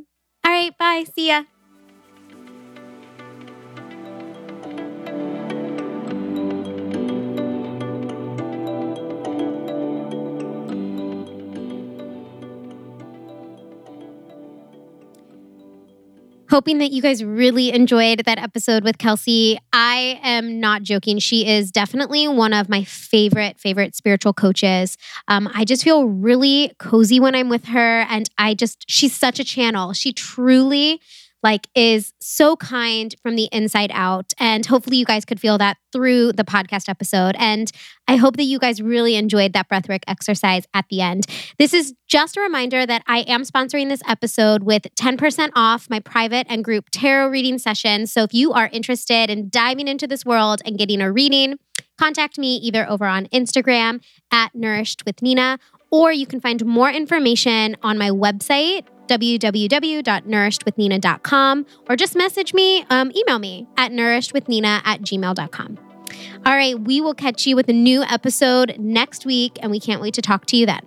All right, bye. See ya. Hoping that you guys really enjoyed that episode with Kelsey. I am not joking. She is definitely one of my favorite, favorite spiritual coaches. Um, I just feel really cozy when I'm with her. And I just, she's such a channel. She truly like is so kind from the inside out. And hopefully you guys could feel that through the podcast episode. And I hope that you guys really enjoyed that breathwork exercise at the end. This is just a reminder that I am sponsoring this episode with 10% off my private and group tarot reading sessions. So if you are interested in diving into this world and getting a reading, contact me either over on Instagram at Nourished with Nina, or you can find more information on my website, www.nourishedwithnina.com, or just message me, um, email me at nourishedwithnina at gmail.com. All right, we will catch you with a new episode next week, and we can't wait to talk to you then.